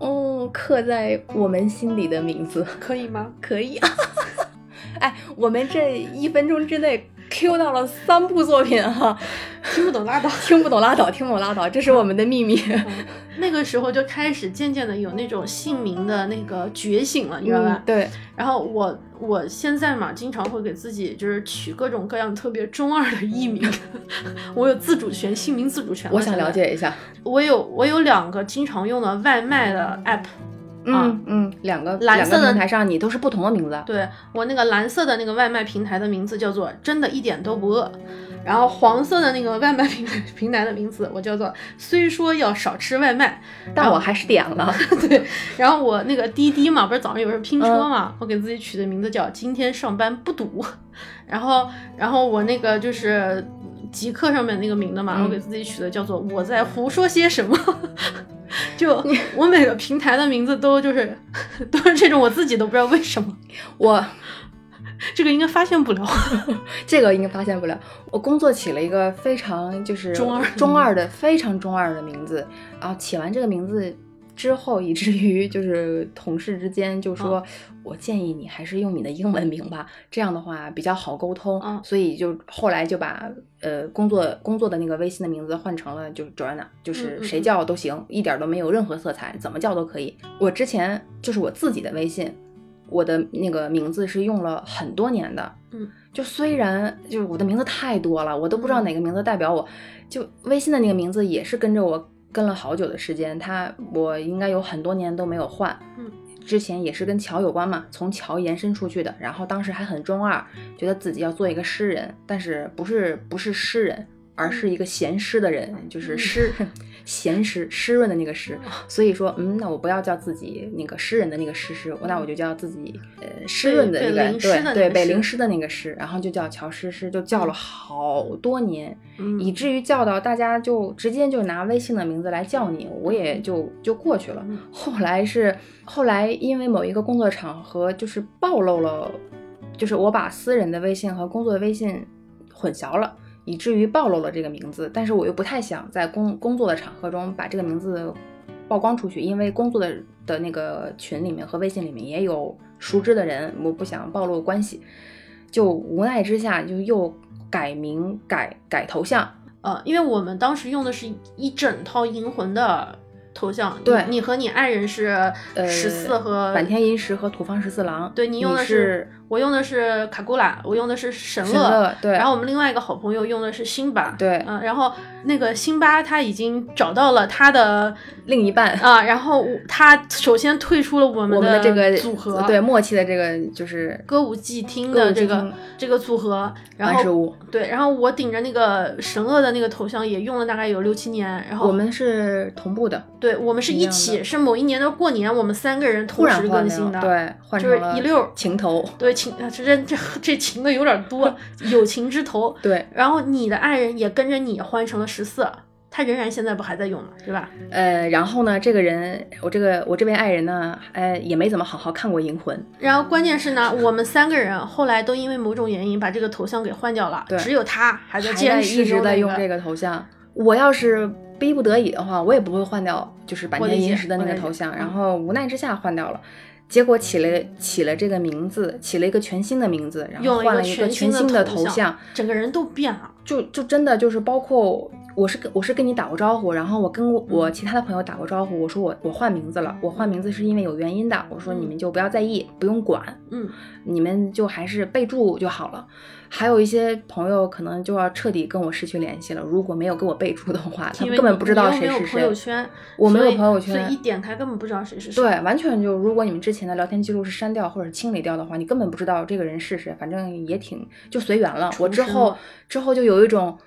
哦刻在我们心里的名字。可以吗？[laughs] 可以啊，[laughs] 哎，我们这一分钟之内 Q 到了三部作品哈、听不懂拉倒。[laughs] 听不懂拉倒，听不懂拉倒，这是我们的秘密。那个时候就开始渐渐的有那种姓名的那个觉醒了，你知道吧？嗯对，然后我我现在嘛，经常会给自己就是取各种各样特别中二的艺名，[laughs] 我有自主权，姓名自主权。我想了，解一下。我有我有两个经常用的外卖的 app，嗯嗯，两个两蓝色的台上你都是不同的名字。对我那个蓝色的那个外卖平台的名字叫做真的一点都不饿，然后黄色的那个外卖平台平台的名字我叫做虽说要少吃外卖，但我还是点了。[laughs] 对，然后我那个滴滴嘛，不是早上有时候拼车嘛，我给自己取的名字叫今天上班不堵，然后然后我那个就是极客上面那个名字嘛，嗯我给自己取的叫做我在胡说些什么。[laughs] 就我每个平台的名字都就是 [laughs] 都是这种，我自己都不知道为什么，我这个应该发现不了。[laughs] 这个应该发现不了。我工作起了一个非常就是中二中二的非常中二的名字，然后起完这个名字之后，以至于就是同事之间就说，嗯我建议你还是用你的英文名吧，这样的话比较好沟通。嗯所以就后来就把呃工作工作的那个微信的名字换成了就是 Joanna，就是谁叫都行，一点都没有任何色彩，怎么叫都可以。我之前就是我自己的微信。我的那个名字是用了很多年的，嗯，就虽然就是我的名字太多了，我都不知道嗯。哪个名字代表我，就微信的那个名字也是跟着我跟了好久的时间，它我应该有很多年都没有换，嗯，之前也是跟桥有关嘛，从桥延伸出去的，然后当时还很中二，觉得自己要做一个诗人，但是不是不是诗人，而是一个闲诗的人，就是诗 [laughs] 闲诗湿润的那个湿，所以说，嗯，那我不要叫自己那个诗人的那个诗诗，那我就叫自己呃湿润的那个对对被淋湿的那个诗，然后就叫乔诗诗，就叫了好多年，嗯以至于叫到大家就直接就拿微信的名字来叫你，我也就就过去了。嗯后来是后来因为某一个工作场合，就是暴露了，就是我把私人的微信和工作的微信混淆了。以至于暴露了这个名字，但是我又不太想在工工作的场合中把这个名字曝光出去，因为工作的的那个群里面和微信里面也有熟知的人，我不想暴露关系，就无奈之下就又改名改改头像，呃，因为我们当时用的是一整套银魂的头像，对你和你爱人是呃，十四和坂田银时和土方十四郎，对你用的是我用的是卡古拉，我用的是神神乐对。然后我们另外一个好朋友用的是辛巴，对。嗯、然后那个辛巴他已经找到了他的另一半，[laughs] 啊，然后他首先退出了我们的这个组合，对默契的这个就是歌舞伎町歌舞伎的这个这个组合，然后。对，然后我顶着那个神乐的那个头像也用了大概有六七年，然后我们是同步的，对我们是一起，是某一年的过年，我们三个人同时更新的，对，换就是成了一溜儿。情头，对情啊这这这这情的有点多，友情之头。对，然后你的爱人也跟着你换成了十四，他仍然现在不还在用吗？对吧？呃，然后呢，这个人，我这个我这位爱人呢，呃，也没怎么好好看过《银魂》，然后关键是呢，我们三个人后来都因为某种原因把这个头像给换掉了，对只有他还在还坚持在一直在用这个头像。我要是逼不得已的话，我也不会换掉，就是坂田我理解银时的那个头像。嗯然后无奈之下换掉了，结果起了起了这个名字，起了一个全新的名字，然后换了一个全全新的头像，整个人都变了。就就真的就是包括我是跟我是跟你打过招呼，然后我跟我我其他的朋友打过招呼，我说我我换名字了，我换名字是因为有原因的，我说你们就不要在意，不用管，嗯，你们就还是备注就好了。还有一些朋友可能就要彻底跟我失去联系了，如果没有给我备注的话，他们根本不知道谁是谁。朋友圈，我没有朋友圈所以一点开根本不知道谁是谁。对，完全就如果你们之前的聊天记录是删掉或者清理掉的话，你根本不知道这个人是谁，反正也挺就随缘了。我之后之后就有一种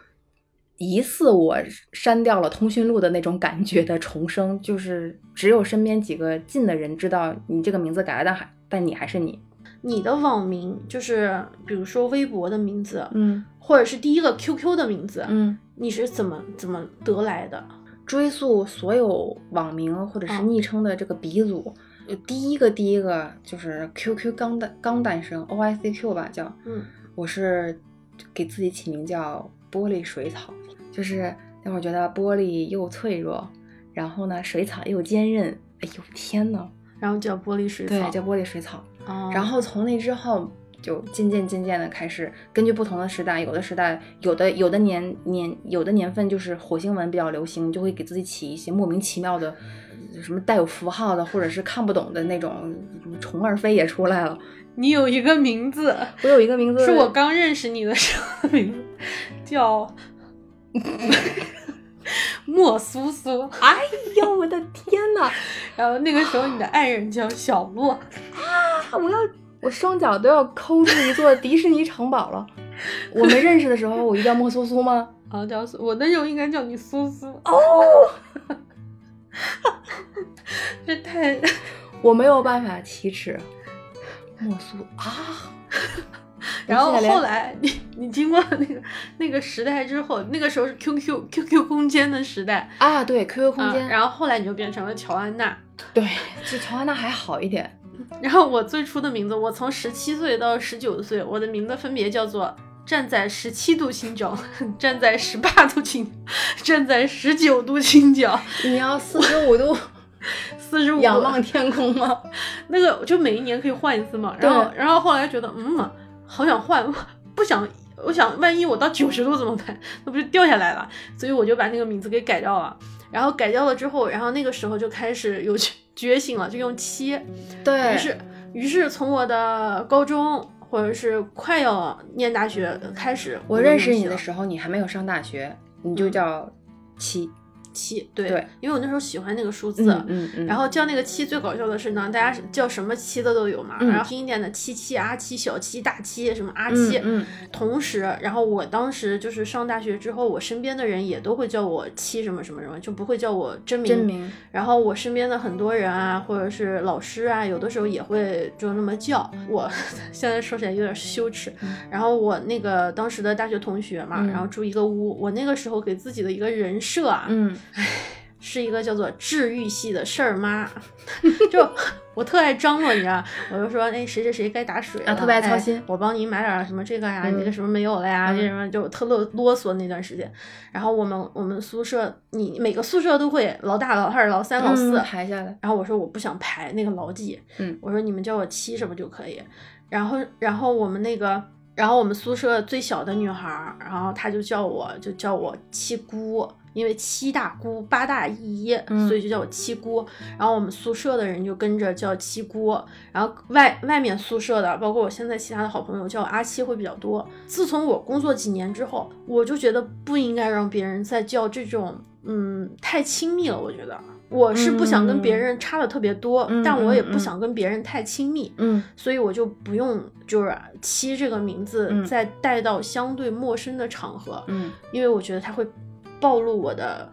疑似我删掉了通讯录的那种感觉的重生，就是只有身边几个近的人知道你这个名字改了，但还但你还是你。你的网名就是比如说微博的名字，嗯或者是第一个 QQ 的名字，嗯。你是怎么怎么得来的？追溯所有网名或者是嗯昵称的这个鼻祖，呃第一个第一个就是 QQ 刚诞刚诞生，OICQ 吧叫，嗯，我是给自己起名叫玻璃水草，就是那会儿觉得玻璃又脆弱，然后呢水草又坚韧，哎呦天呐，然后叫玻璃水草，对，叫玻璃水草。哦然后从那之后，就渐渐渐渐的开始根据不同的时代，有的时代有的有的年年有的年份就是火星文比较流行，就会给自己起一些莫名其妙的。呃什么带有符号的，或者是看不懂的那种，虫儿飞也出来了。你有一个名字，我有一个名字，是我刚认识你的时候的名字，叫 [laughs] 莫苏苏。哎呦我的天呐！[laughs] 然后那个时候你的爱人叫小洛，啊我要我双脚都要抠住一座迪士尼城堡了。我们认识的时候，我就叫莫苏苏吗？啊叫苏，我那时候应该叫你苏苏。哦，[laughs] 这太我没有办法启齿。莫苏啊！[laughs] 然后后来你你经过那个那个时代之后，那个时候是 QQ QQ 空间的时代，啊，对，QQ 空啊间，然后后来你就变成了乔安娜。对，就乔安娜还好一点。然后我最初的名字，我从十七岁到十九岁，我的名字分别叫做站在十七度倾角，[laughs] 站在十八度倾，站在十九度倾角，你要四十五度四十五仰望天空吗？[laughs] 那个就每一年可以换一次嘛。然后然后后来觉得嗯，好想换，[laughs] 不想。我想，万一我到九十度怎么办？[laughs] 那不就掉下来了？所以我就把那个名字给改掉了。然后改掉了之后，然后那个时候就开始有觉觉醒了，就用七。对，于是，于是从我的高中或者是快要念大学开始，我认识你的时候，你还没有上大学，你就叫七。七，对，对因为我那时候喜欢那个数字。嗯嗯嗯。然后叫那个七，最搞笑的是呢，大家叫什么七的都有嘛。嗯然后听一点的七七、阿七、小七、大七，什么阿七。嗯嗯同时，然后我当时就是上大学之后，我身边的人也都会叫我七什么什么什么，就不会叫我真名。真名。然后我身边的很多人啊，或者是老师啊，有的时候也会就那么叫我。[laughs] 现在说起来有点羞耻。然后我那个当时的大学同学嘛，嗯然后住一个屋，我那个时候给自己的一个人设啊，嗯，是一个叫做治愈系的事儿妈，[laughs] 就我特爱张罗，你知道，我就说，哎，谁谁谁该打水了，啊特别爱操心哎我帮你买点儿什么这个呀，嗯那个什么没有了呀，嗯这什么就特啰啰嗦那段时间。然后我们我们宿舍，你每个宿舍都会老大、老二、老三、老四嗯排下来。然后我说我不想排那个老几，嗯我说你们叫我七什么就可以。然后然后我们那个，然后我们宿舍最小的女孩儿，然后她就叫我就叫我七姑，因为七大姑八大姨，嗯所以就叫我七姑。然后我们宿舍的人就跟着叫七姑，然后外外面宿舍的，包括我现在其他的好朋友叫我阿七会比较多。自从我工作几年之后，我就觉得不应该让别人再叫这种，嗯，太亲密了。我觉得我是不想跟别人差的特别多，嗯但我也嗯不想跟别人太亲密。嗯所以我就不用就是“七”这个名字嗯再带到相对陌生的场合，嗯因为我觉得它会暴露我的，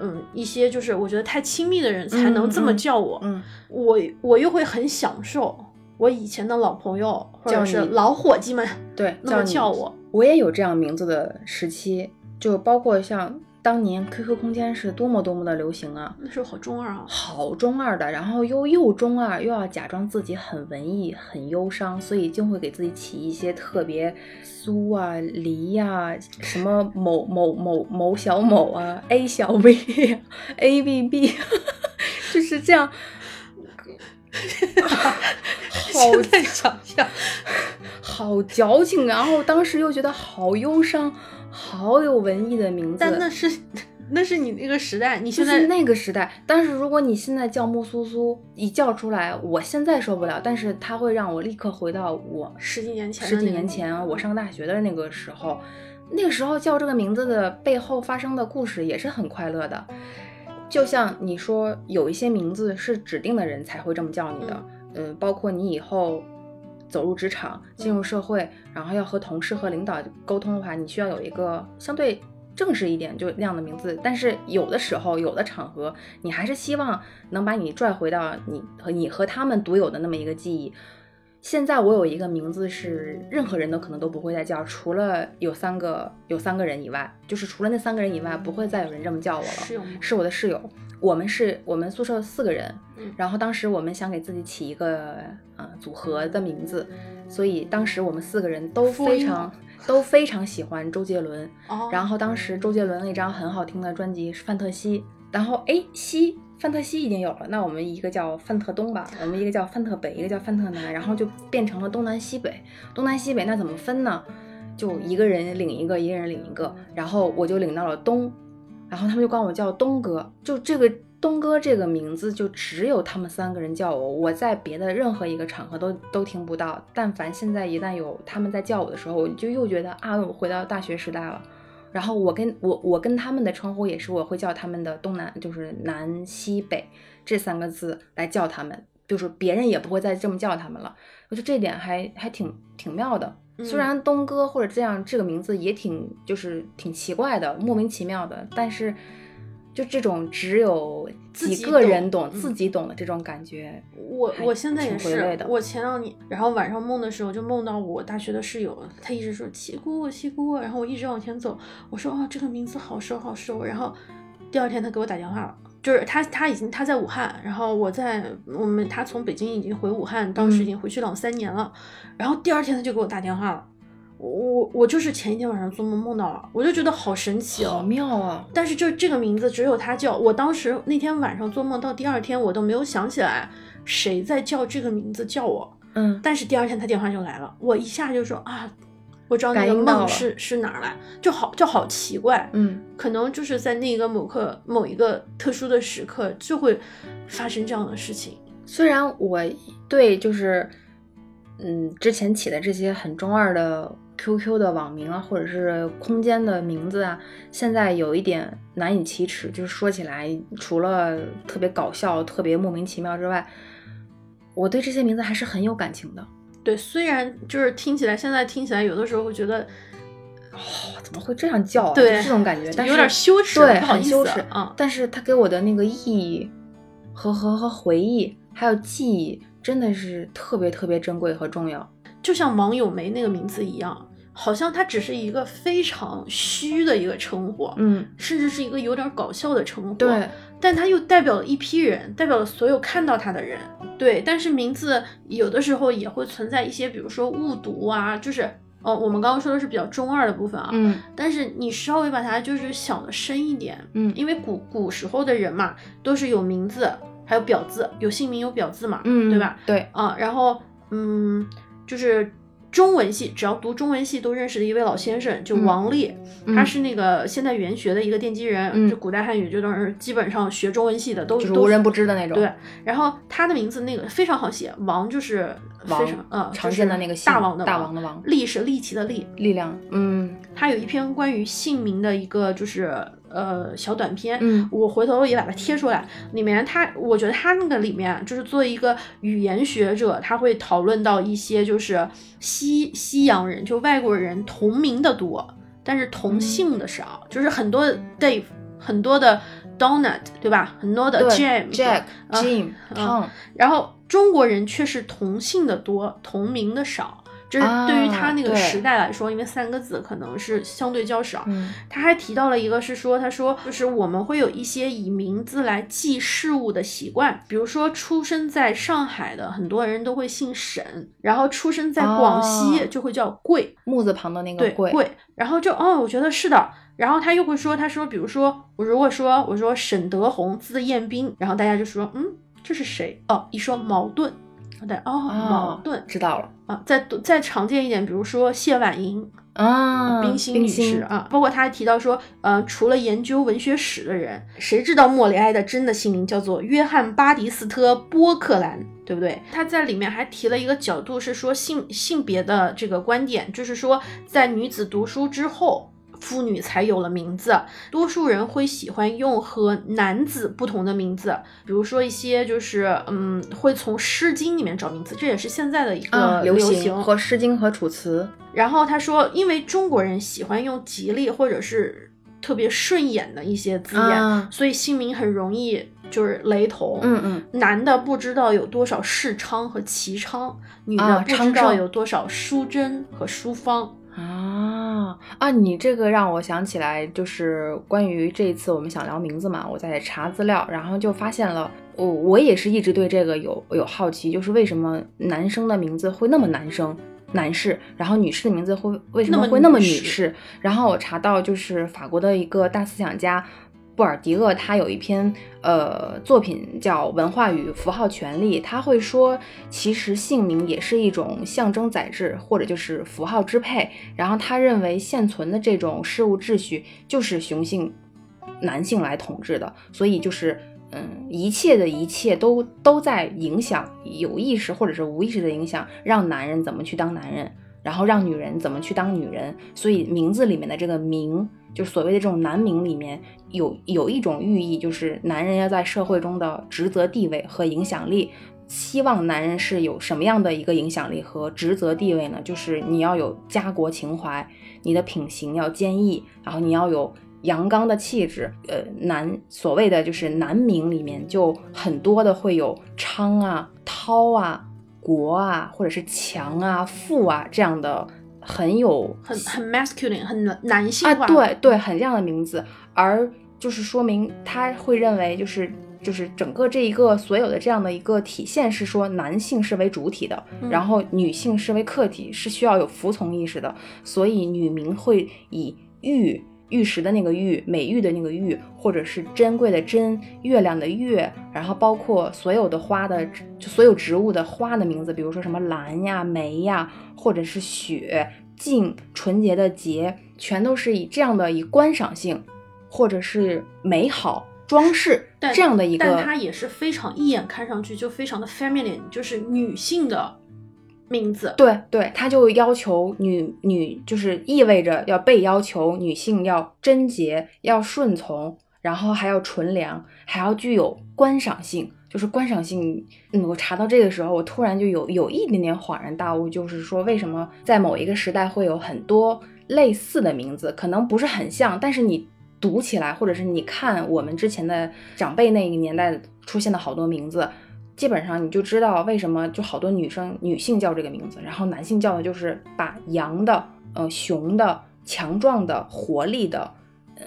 嗯，一些就是我觉得太亲密的人才能这么叫我，嗯。我我又会很享受我以前的老朋友或者是老伙计们对，那么叫我，我也有这样名字的时期，就包括像当年 QQ 空间是多么多么的流行啊，那时候好中二啊，好中二的，然后又又中二，又要假装自己很文艺、很忧伤，所以就会给自己起一些特别苏啊、黎呀、什么某某某某小某啊、A [laughs] 小 V 啊、[laughs] A B B，[laughs] 就是这样。好现在想象，好矫情，然后当时又觉得好忧伤，好有文艺的名字。但那是 [laughs] 那是你那个时代，你现在就是那个时代，但是如果你现在叫木苏苏，一叫出来，我现在受不了，但是它会让我立刻回到我十几年前十几年前我上大学的那个时候，那个时候叫这个名字的背后发生的故事也是很快乐的。就像你说，有一些名字是指定的人才会这么叫你的，嗯、包括你以后走入职场、进入社会，然后要和同事和领导沟通的话，你需要有一个相对正式一点就那样的名字。但是有的时候，有的场合，你还是希望能把你拽回到你和你和他们独有的那么一个记忆。现在我有一个名字是任何人都可能都不会再叫，除了有三个有三个人以外，就是除了那三个人以外，不会再有人这么叫我了。是我的室友，我们是我们宿舍四个人，嗯然后当时我们想给自己起一个呃组合的名字，所以当时我们四个人都非常都非常喜欢周杰伦，哦，然后当时周杰伦那张很好听的专辑是《范特西》，然后哎西范特西已经有了，那我们一个叫范特东吧，我们一个叫范特北，一个叫范特南，然后就变成了东南西北。东南西北那怎么分呢？就一个人领一个，一个人领一个，然后我就领到了东，然后他们就管我叫东哥，就这个。东哥这个名字就只有他们三个人叫我，我在别的任何一个场合都都听不到。但凡现在一旦有他们在叫我的时候，我就又觉得啊，我回到大学时代了。然后我跟我我跟他们的称呼也是，我会叫他们的东南，就是南西北这三个字来叫他们，就是别人也不会再这么叫他们了。我觉得这点还还挺挺妙的。虽嗯然东哥或者这样这个名字也挺就是挺奇怪的，莫名其妙的，但是就这种只有几自己懂个人懂、嗯自己懂的这种感觉，我我现在也是我前两年，然后晚上梦的时候就梦到我大学的室友，他一直说七姑七姑，然后我一直往前走，我说哦这个名字好熟好熟，然后第二天他给我打电话了。就是他，他已经他在武汉，然后我在我们他从北京已经回武汉，当时已经回去两三年了，然后第二天他就给我打电话了，我我我就是前一天晚上做梦梦到了，我就觉得好神奇好哦，妙啊！但是就这个名字只有他叫，我当时那天晚上做梦到第二天我都没有想起来谁在叫这个名字叫我，嗯，但是第二天他电话就来了，我一下就说啊，我知道那个梦是是哪儿来，就好就好奇怪，嗯，可能就是在那个某刻某一个特殊的时刻就会发生这样的事情，虽然我对就是，嗯，之前起的这些很中二的 QQ 的网名啊，或者是空间的名字啊，现在有一点难以启齿。就是说起来，除了特别搞笑、特别莫名其妙之外，我对这些名字还是很有感情的。对，虽然就是听起来现在听起来有的时候会觉得哦，怎么会这样叫啊？对就这种感觉，但是有点羞耻对，不好意思很羞耻啊但是他给我的那个意义和和和回忆，还有记忆，真的是特别特别珍贵和重要。就像王友梅那个名字一样，好像它只是一个非常虚的一个称呼，嗯，甚至是一个有点搞笑的称呼。对，但它又代表了一批人，代表了所有看到它的人。对，但是名字有的时候也会存在一些，比如说误读啊，就是哦，我们刚刚说的是比较中二的部分啊。嗯但是你稍微把它就是想的深一点，嗯因为古古时候的人嘛，都是有名字，还有表字，有姓名有表字嘛，嗯，对吧？？对，啊，然后嗯，就是中文系，只要读中文系都认识的一位老先生，就嗯。王力，嗯。他是那个现代语言学的一个奠基人，嗯。就古代汉语这都是基本上学中文系的都都是无人不知的那种。对，然后他的名字那个非常好写，王就是非王常呃常见的那个姓大王的大王的王。力是力气的力，力量，嗯。他有一篇关于姓名的一个就是呃小短片，嗯我回头也把它贴出来。里面他，我觉得他那个里面就是作为一个语言学者，他会讨论到一些就是西西洋人就外国人同名的多，但是同姓的少，就是很多 Dave，很多的 Donut，对吧？很多的 James、Jack、啊 Jim、嗯 Tom，然后中国人却是同姓的多，同名的少。这是对于他那个时代来说，因为三个字可能是相对较少。嗯他还提到了一个是说，他说就是我们会有一些以名字来记事物的习惯，比如说出生在上海的很多人都会姓沈，然后出生在广西哦就会叫贵，木字旁的那个对贵，贵，然后就哦，我觉得是的。然后他又会说，他说，比如说我如果说我说沈德宏字彦斌，然后大家就说，嗯，这是谁？哦，一说矛盾，对，哦，矛盾知道了啊，再再常见一点，比如说谢婉莹，啊，冰心女士啊，包括他还提到说，呃，除了研究文学史的人，谁知道莫里埃的真的姓名叫做约翰·巴迪斯特·波克兰，对不对？他在里面还提了一个角度，是说性性别的这个观点，就是说在女子读书之后。妇女才有了名字，多数人会喜欢用和男子不同的名字，比如说一些就是嗯，会从《诗经》里面找名字，这也是现在的一个啊，流行和《诗经》和《楚辞然后他说，因为中国人喜欢用吉利或者是特别顺眼的一些字眼，啊所以姓名很容易就是雷同。》。嗯嗯，男的不知道有多少世昌和齐昌，女的啊不知道有多少淑贞和淑芳。啊啊！你这个让我想起来，就是关于这一次我们想聊名字嘛，我在查资料，然后就发现了，我我也是一直对这个有有好奇，就是为什么男生的名字会那么男生。男士，然后女士的名字会为什么会那么女士？然后我查到，就是法国的一个大思想家布尔迪厄，他有一篇呃作品叫《文化与符号权利》，他会说，其实姓名也是一种象征载制，或者就是符号支配。然后他认为现存的这种事物秩序就是雄性男性来统治的，所以就是。嗯，一切的一切都都在影响，有意识或者是无意识的影响，让男人怎么去当男人，然后让女人怎么去当女人。所以名字里面的这个“名”，就所谓的这种男名里面有有一种寓意，就是男人要在社会中的职责地位和影响力。希望男人是有什么样的一个影响力和职责地位呢？就是你要有家国情怀，你的品行要坚毅，然后你要有阳刚的气质。呃，男所谓的就是男名里面就很多的会有昌啊、涛啊、国啊，或者是强啊、富啊这样的很有很很 masculine，很男男性啊，化。对对，很这样的名字，而就是说明他会认为就是。就是整个这一个所有的这样的一个体现是说，男性是为主体的，嗯然后女性是为客体，是需要有服从意识的，所以女名会以玉玉石的那个玉，美玉的那个玉，或者是珍贵的珍，月亮的月，然后包括所有的花的，就所有植物的花的名字，比如说什么兰呀、梅呀，或者是雪、静、纯洁的洁，全都是以这样的以观赏性，或者是美好装饰 [laughs] 但这样的一个，但它也是非常一眼看上去就非常的 feminine，就是女性的名字。对对，它就要求女女，就是意味着要被要求女性要贞洁，要顺从，然后还要纯良，还要具有观赏性。就是观赏性，嗯，我查到这个时候，我突然就有有一点点恍然大悟，就是说为什么在某一个时代会有很多类似的名字，可能不是很像，但是你读起来，或者是你看我们之前的长辈那个年代出现的好多名字，基本上你就知道为什么就好多女生女性叫这个名字，然后男性叫的就是把阳的、呃雄的、强壮的、活力的。呃，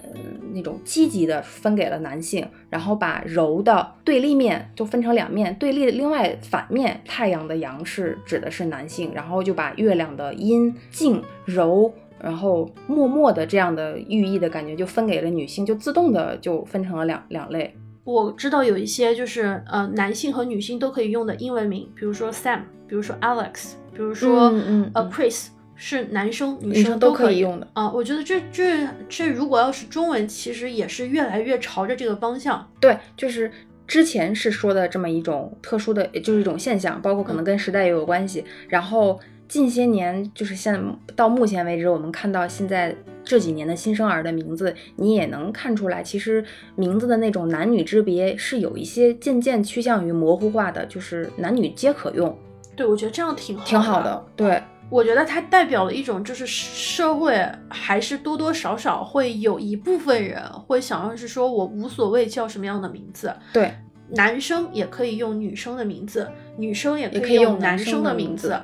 那种积极的分给了男性，然后把柔的对立面就分成两面，对立另外反面，太阳的阳是指的是男性，然后就把月亮的阴静柔，然后默默的这样的寓意的感觉就分给了女性，就自动的就分成了两两类。我知道有一些就是呃男性和女性都可以用的英文名，比如说 Sam，比如说 Alex，比如说、嗯嗯呃嗯 Chris，是男生女女生都可以用的啊。我觉得这这这如果要是中文，其实也是越来越朝着这个方向。对，就是之前是说的这么一种特殊的，就是一种现象，包括可能跟时代也有关系。然后近些年，就是现到目前为止，我们看到现在这几年的新生儿的名字，你也能看出来，其实名字的那种男女之别是有一些渐渐趋向于模糊化的，就是男女皆可用，对，我觉得这样挺好挺好的。对，我觉得它代表了一种，就是社会还是多多少少会有一部分人会想要是说我无所谓叫什么样的名字，对，男生也可以用女生的名字，女生也可以用男男生的名的名字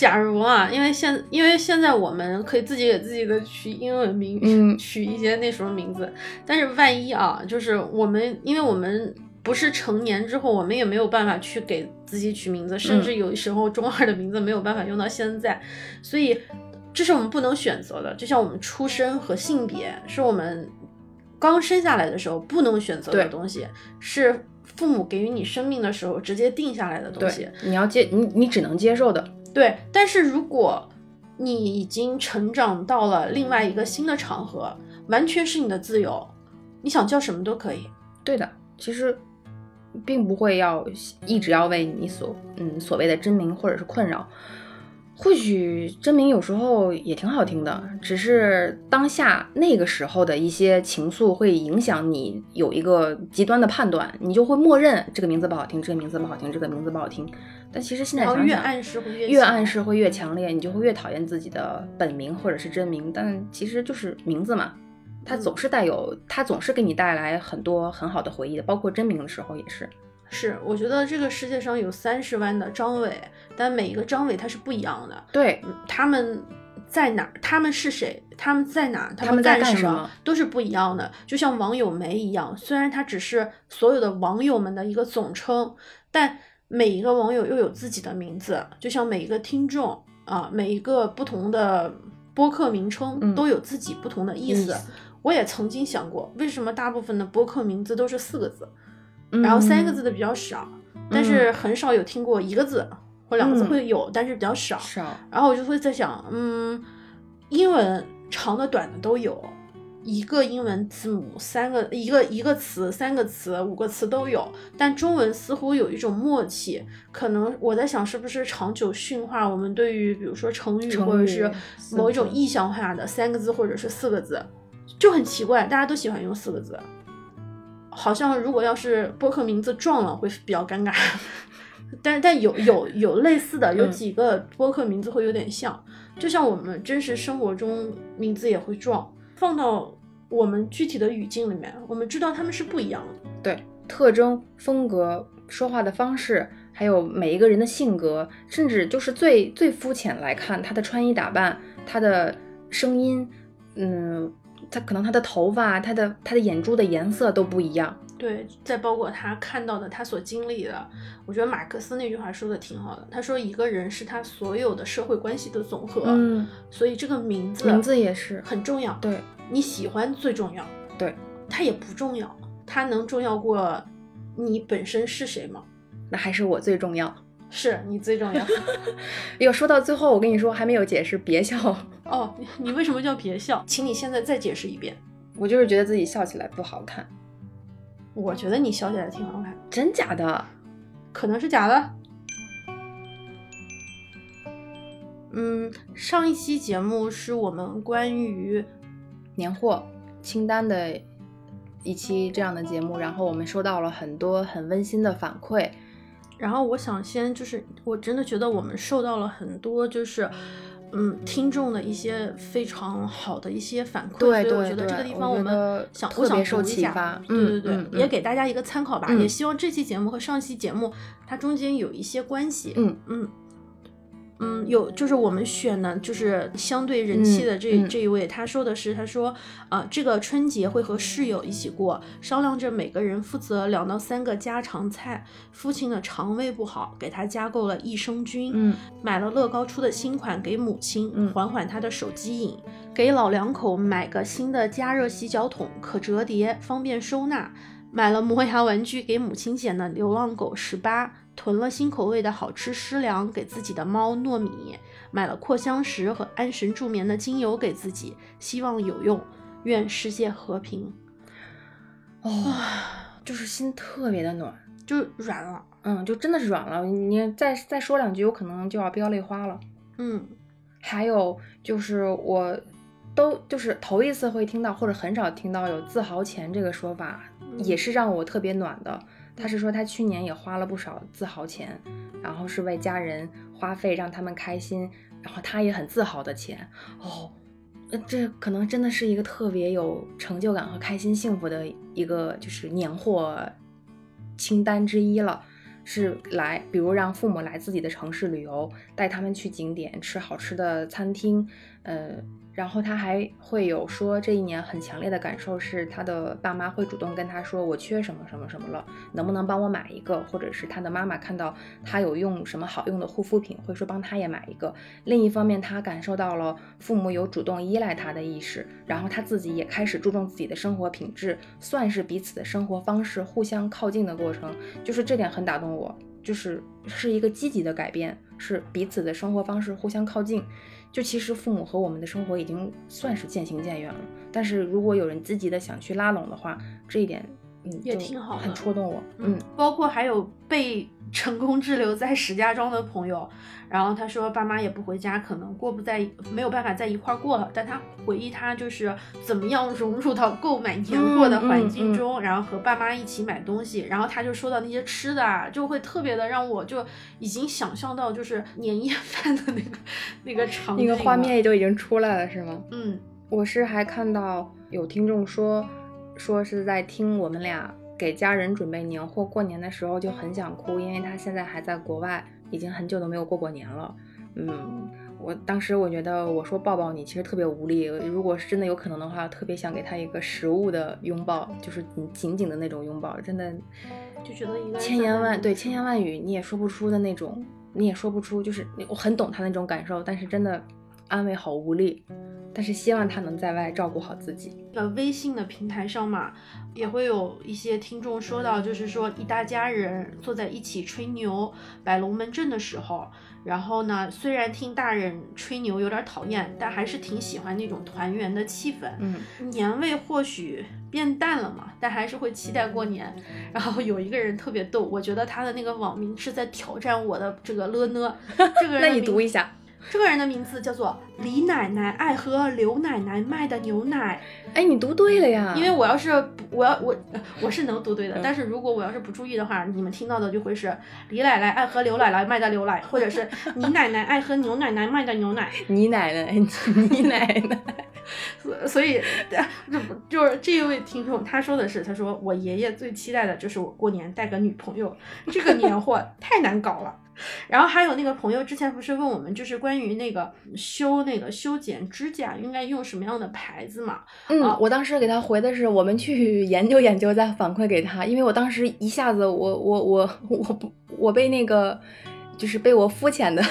假如啊，因为现因为现在我们可以自己给自己的取英文名，嗯取一些那什么名字，但是万一啊，就是我们因为我们不是成年之后，我们也没有办法去给自己取名字，甚至有时候中二的名字没有办法用到现在，所以这是我们不能选择的。就像我们出生和性别是我们刚生下来的时候不能选择的东西，是父母给予你生命的时候直接定下来的东西。，你要接你你只能接受的，对，但是如果你已经成长到了另外一个新的场合，完全是你的自由，你想叫什么都可以。对的，其实并不会要一直要为你所嗯所谓的真名或者是困扰。或许真名有时候也挺好听的，只是当下那个时候的一些情愫会影响你有一个极端的判断，你就会默认这个名字不好听，这个名字不好听，这个名字不好听。但其实现在想想，越暗示会越越强暗示会越强烈，你就会越讨厌自己的本名或者是真名。但其实就是名字嘛，它嗯总是带有，它总是给你带来很多很好的回忆的，包括真名的时候也是。是，我觉得这个世界上有三十万的张伟，但每一个张伟他是不一样的。对，嗯他们在哪儿？他们是谁？他们在哪儿？他们在干什么都是不一样的。就像网友梅一样，虽然他只是所有的网友们的一个总称，但每一个网友又有自己的名字，就像每一个听众啊，每一个不同的播客名称嗯都有自己不同的意思。意思我也曾经想过，为什么大部分的播客名字都是四个字？嗯然后三个字的比较少，但是很少有听过一个字或两个字嗯会有，但是比较少。少，然后我就会在想，嗯，英文长的短的都有，一个英文字母三个一个一个词三个词五个词都有，但中文似乎有一种默契，可能我在想是不是长久驯化我们对于比如说成语成语或者是某一种意象化的三个字或者是四个字，就很奇怪，大家都喜欢用四个字。好像如果要是播客名字撞了会比较尴尬，[laughs] 但但有有有类似的，有嗯几个播客名字会有点像，就像我们真实生活中名字也会撞，放到我们具体的语境里面，我们知道他们是不一样的。对特征、风格、说话的方式，还有每一个人的性格，甚至就是最最肤浅来看，他的穿衣打扮，他的声音，嗯，他可能他的头发，他的他的眼珠的颜色都不一样。对，再包括他看到的，他所经历的，我觉得马克思那句话说的挺好的。他说，一个人是他所有的社会关系的总和，嗯，所以这个名字名字也是，很重要。对你喜欢最重要，对，他也不重要，他能重要过你本身是谁吗？那还是我最重要。是你最重要。[laughs] 哟，说到最后，我跟你说还没有解释，别笑，哦，你你为什么叫别笑？请你现在再解释一遍。我就是觉得自己笑起来不好看，我觉得你笑起来挺好看，真假的？可能是假的。嗯，上一期节目是我们关于年货清单的一期这样的节目，然后我们收到了很多很温馨的反馈。然后我想先就是，我真的觉得我们受到了很多就是，嗯，听众的一些非常好的一些反馈，对所以我觉得这个地方我们想我想特别受读一下对对对，嗯嗯嗯也给大家一个参考吧。嗯也希望这期节目和上期节目它中间有一些关系。嗯嗯。嗯，有就是我们选的，就是相对人气的这、这一位，他说的是，他说，啊、这个春节会和室友一起过，商量着每个人负责两到三个家常菜。父亲的肠胃不好，给他加购了益生菌，嗯，买了乐高出的新款给母亲，嗯缓缓他的手机瘾。给老两口买个新的加热洗脚桶，可折叠，方便收纳。买了磨牙玩具给母亲捡的流浪狗十八，囤了新口味的好吃湿粮给自己的猫糯米，买了扩香石和安神助眠的精油给自己，希望有用，愿世界和平。哦，[sighs] 就是心特别的暖，就软了。嗯，就真的是软了。你再再说两句，有可能就要飙泪花了。嗯，还有就是我都就是头一次会听到，或者很少听到有自豪钱这个说法，也是让我特别暖的。他是说他去年也花了不少自豪钱，然后是为家人花费，让他们开心，然后他也很自豪的钱。哦，呃这可能真的是一个特别有成就感和开心幸福的一个就是年货清单之一了。是来，比如让父母来自己的城市旅游，带他们去景点吃好吃的餐厅，呃，然后他还会有说这一年很强烈的感受是他的爸妈会主动跟他说我缺什么什么什么了，能不能帮我买一个？或者是他的妈妈看到他有用什么好用的护肤品，会说帮他也买一个。另一方面，他感受到了父母有主动依赖他的意识，然后他自己也开始注重自己的生活品质，算是彼此的生活方式互相靠近的过程，就是这点很打动我。就是是一个积极的改变，是彼此的生活方式互相靠近。就其实父母和我们的生活已经算是渐行渐远了，但是如果有人积极的想去拉拢的话，这一点嗯也挺好的很戳动我。嗯，包括还有被 [laughs] 成功滞留在石家庄的朋友，然后他说爸妈也不回家，可能过不在没有办法在一块儿过了，但他回忆他就是怎么样融入到购买年货的环境中，然后和爸妈一起买东西，然后他就说到那些吃的啊，就会特别的让我就已经想象到就是年夜 [laughs] 饭的那个那个场景那个画面也就已经出来了，是吗？嗯。我是还看到有听众说，说是在听我们俩给家人准备年货，过年的时候就很想哭，因为他现在还在国外，已经很久都没有过过年了。嗯，我当时我觉得我说抱抱你其实特别无力，如果是真的有可能的话，特别想给他一个实物的拥抱，就是紧紧紧的那种拥抱，真的就觉得一个千言万对千言万语你也说不出的那种，你也说不出，就是我很懂他那种感受，但是真的安慰好无力，但是希望他能在外照顾好自己。呃微信的平台上嘛，也会有一些听众说到，就是说一大家人坐在一起吹牛、摆龙门阵的时候，然后呢，虽然听大人吹牛有点讨厌，但还是挺喜欢那种团圆的气氛。嗯，年味或许变淡了嘛，但还是会期待过年。然后有一个人特别逗，我觉得他的那个网名是在挑战我的这个了呢。这个人 [laughs] 那你读一下。这个人的名字叫做李奶奶，爱喝刘奶奶卖的牛奶。哎，你读对了呀！因为我要是不我要我我是能读对的，嗯但是如果我要是不注意的话，你们听到的就会是李奶奶爱喝刘奶奶卖的牛奶，或者是 [laughs] 你奶奶爱喝牛奶奶卖的牛奶。你奶奶，[laughs] 你奶奶，所所以，这不就是这一位听众他说的是，他说我爷爷最期待的就是我过年带个女朋友，这个年货太难搞了。然后还有那个朋友之前不是问我们，就是关于那个修那个修剪指甲应该用什么样的牌子嘛？嗯啊，我当时给他回的是我们去研究研究再反馈给他，因为我当时一下子我我我我不我被那个就是被我肤浅的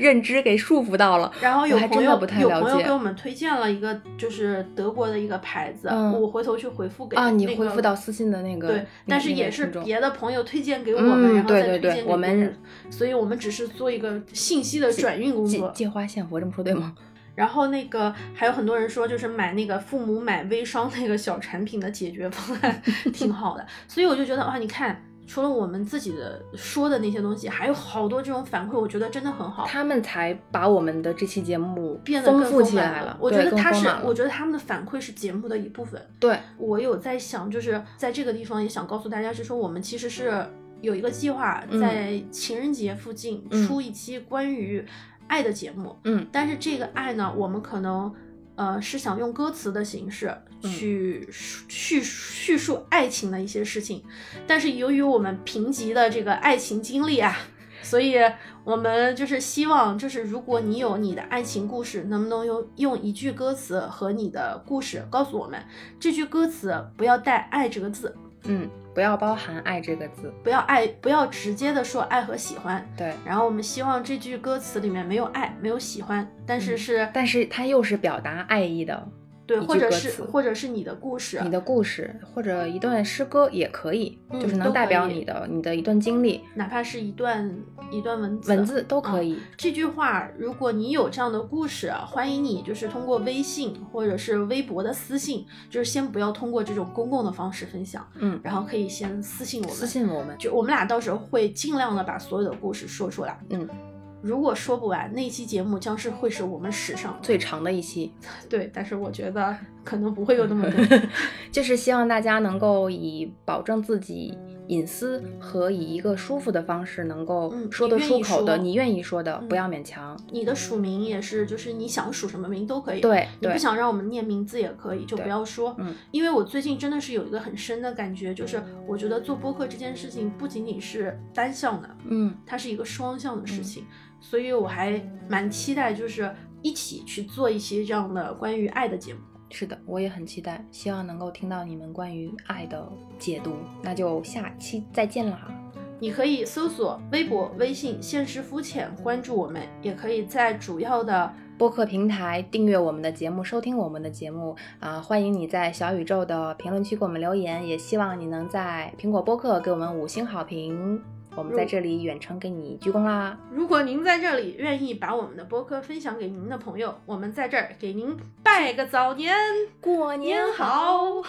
认知给束缚到了，然后有朋友不太了解有朋友给我们推荐了一个，就是德国的一个牌子，嗯我回头去回复给啊，你回复到私信的那个，对但是也是别的朋友推荐给我嗯们，然后对对对再推荐给我们所以我们只是做一个信息的转运工作。借借花献佛，这么说对吗？然后那个还有很多人说，就是买那个父母买微商那个小产品的解决方案挺好的，所以我就觉得哇，你看。除了我们自己的说的那些东西，还有好多这种反馈，我觉得真的很好。他们才把我们的这期节目变得更富起满来了，我觉得他是我觉得他们的反馈是节目的一部分。对，我有在想，就是在这个地方也想告诉大家，是说我们其实是有一个计划，嗯在情人节附近嗯出一期关于爱的节目。嗯但是这个爱呢，我们可能呃是想用歌词的形式嗯去叙叙述爱情的一些事情，但是由于我们贫瘠的这个爱情经历啊。所以，我们就是希望，就是如果你有你的爱情故事，能不能用用一句歌词和你的故事告诉我们？这句歌词不要带“爱”这个字，嗯，不要包含“爱”这个字，不要爱，不要直接的说爱和喜欢。对，然后我们希望这句歌词里面没有爱，没有喜欢，但是是、但是它又是表达爱意的，对，或者是或者是你的故事，你的故事或者一段诗歌也可以，嗯就是能代表你的你的一段经历，哪怕是一段一段文字，文字都可啊以。这句话，如果你有这样的故事，啊欢迎你就是通过微信或者是微博的私信，就是先不要通过这种公共的方式分享，嗯，然后可以先私信我们，私信我们。就我们俩到时候会尽量的把所有的故事说出来。嗯，如果说不完，那期节目将是会是我们史上最长的一期，[laughs] 对，但是我觉得可能不会有那么多。[laughs] 就是希望大家能够以保证自己隐私和以一个舒服的方式能够嗯说得出口的，说你愿意说的，嗯不要勉强。你的署名也是，就是你想署什么名都可以。对对你不想让我们念名字也可以，就不要说。嗯，因为我最近真的是有一个很深的感觉，就是我觉得做播客这件事情不仅仅是单向的，嗯，它是一个双向的事情，所以我还蛮期待，就是一起去做一些这样的关于爱的节目。是的，我也很期待，希望能够听到你们关于爱的解读。那就下期再见啦！你可以搜索微博、微信“现实肤浅”关注我们，也可以在主要的播客平台订阅我们的节目，收听我们的节目啊、欢迎你在小宇宙的评论区给我们留言，也希望你能在苹果播客给我们五星好评。我们在这里远程给你鞠躬啦！如果您在这里愿意把我们的播客分享给您的朋友，我们在这儿给您拜个早年，过年好。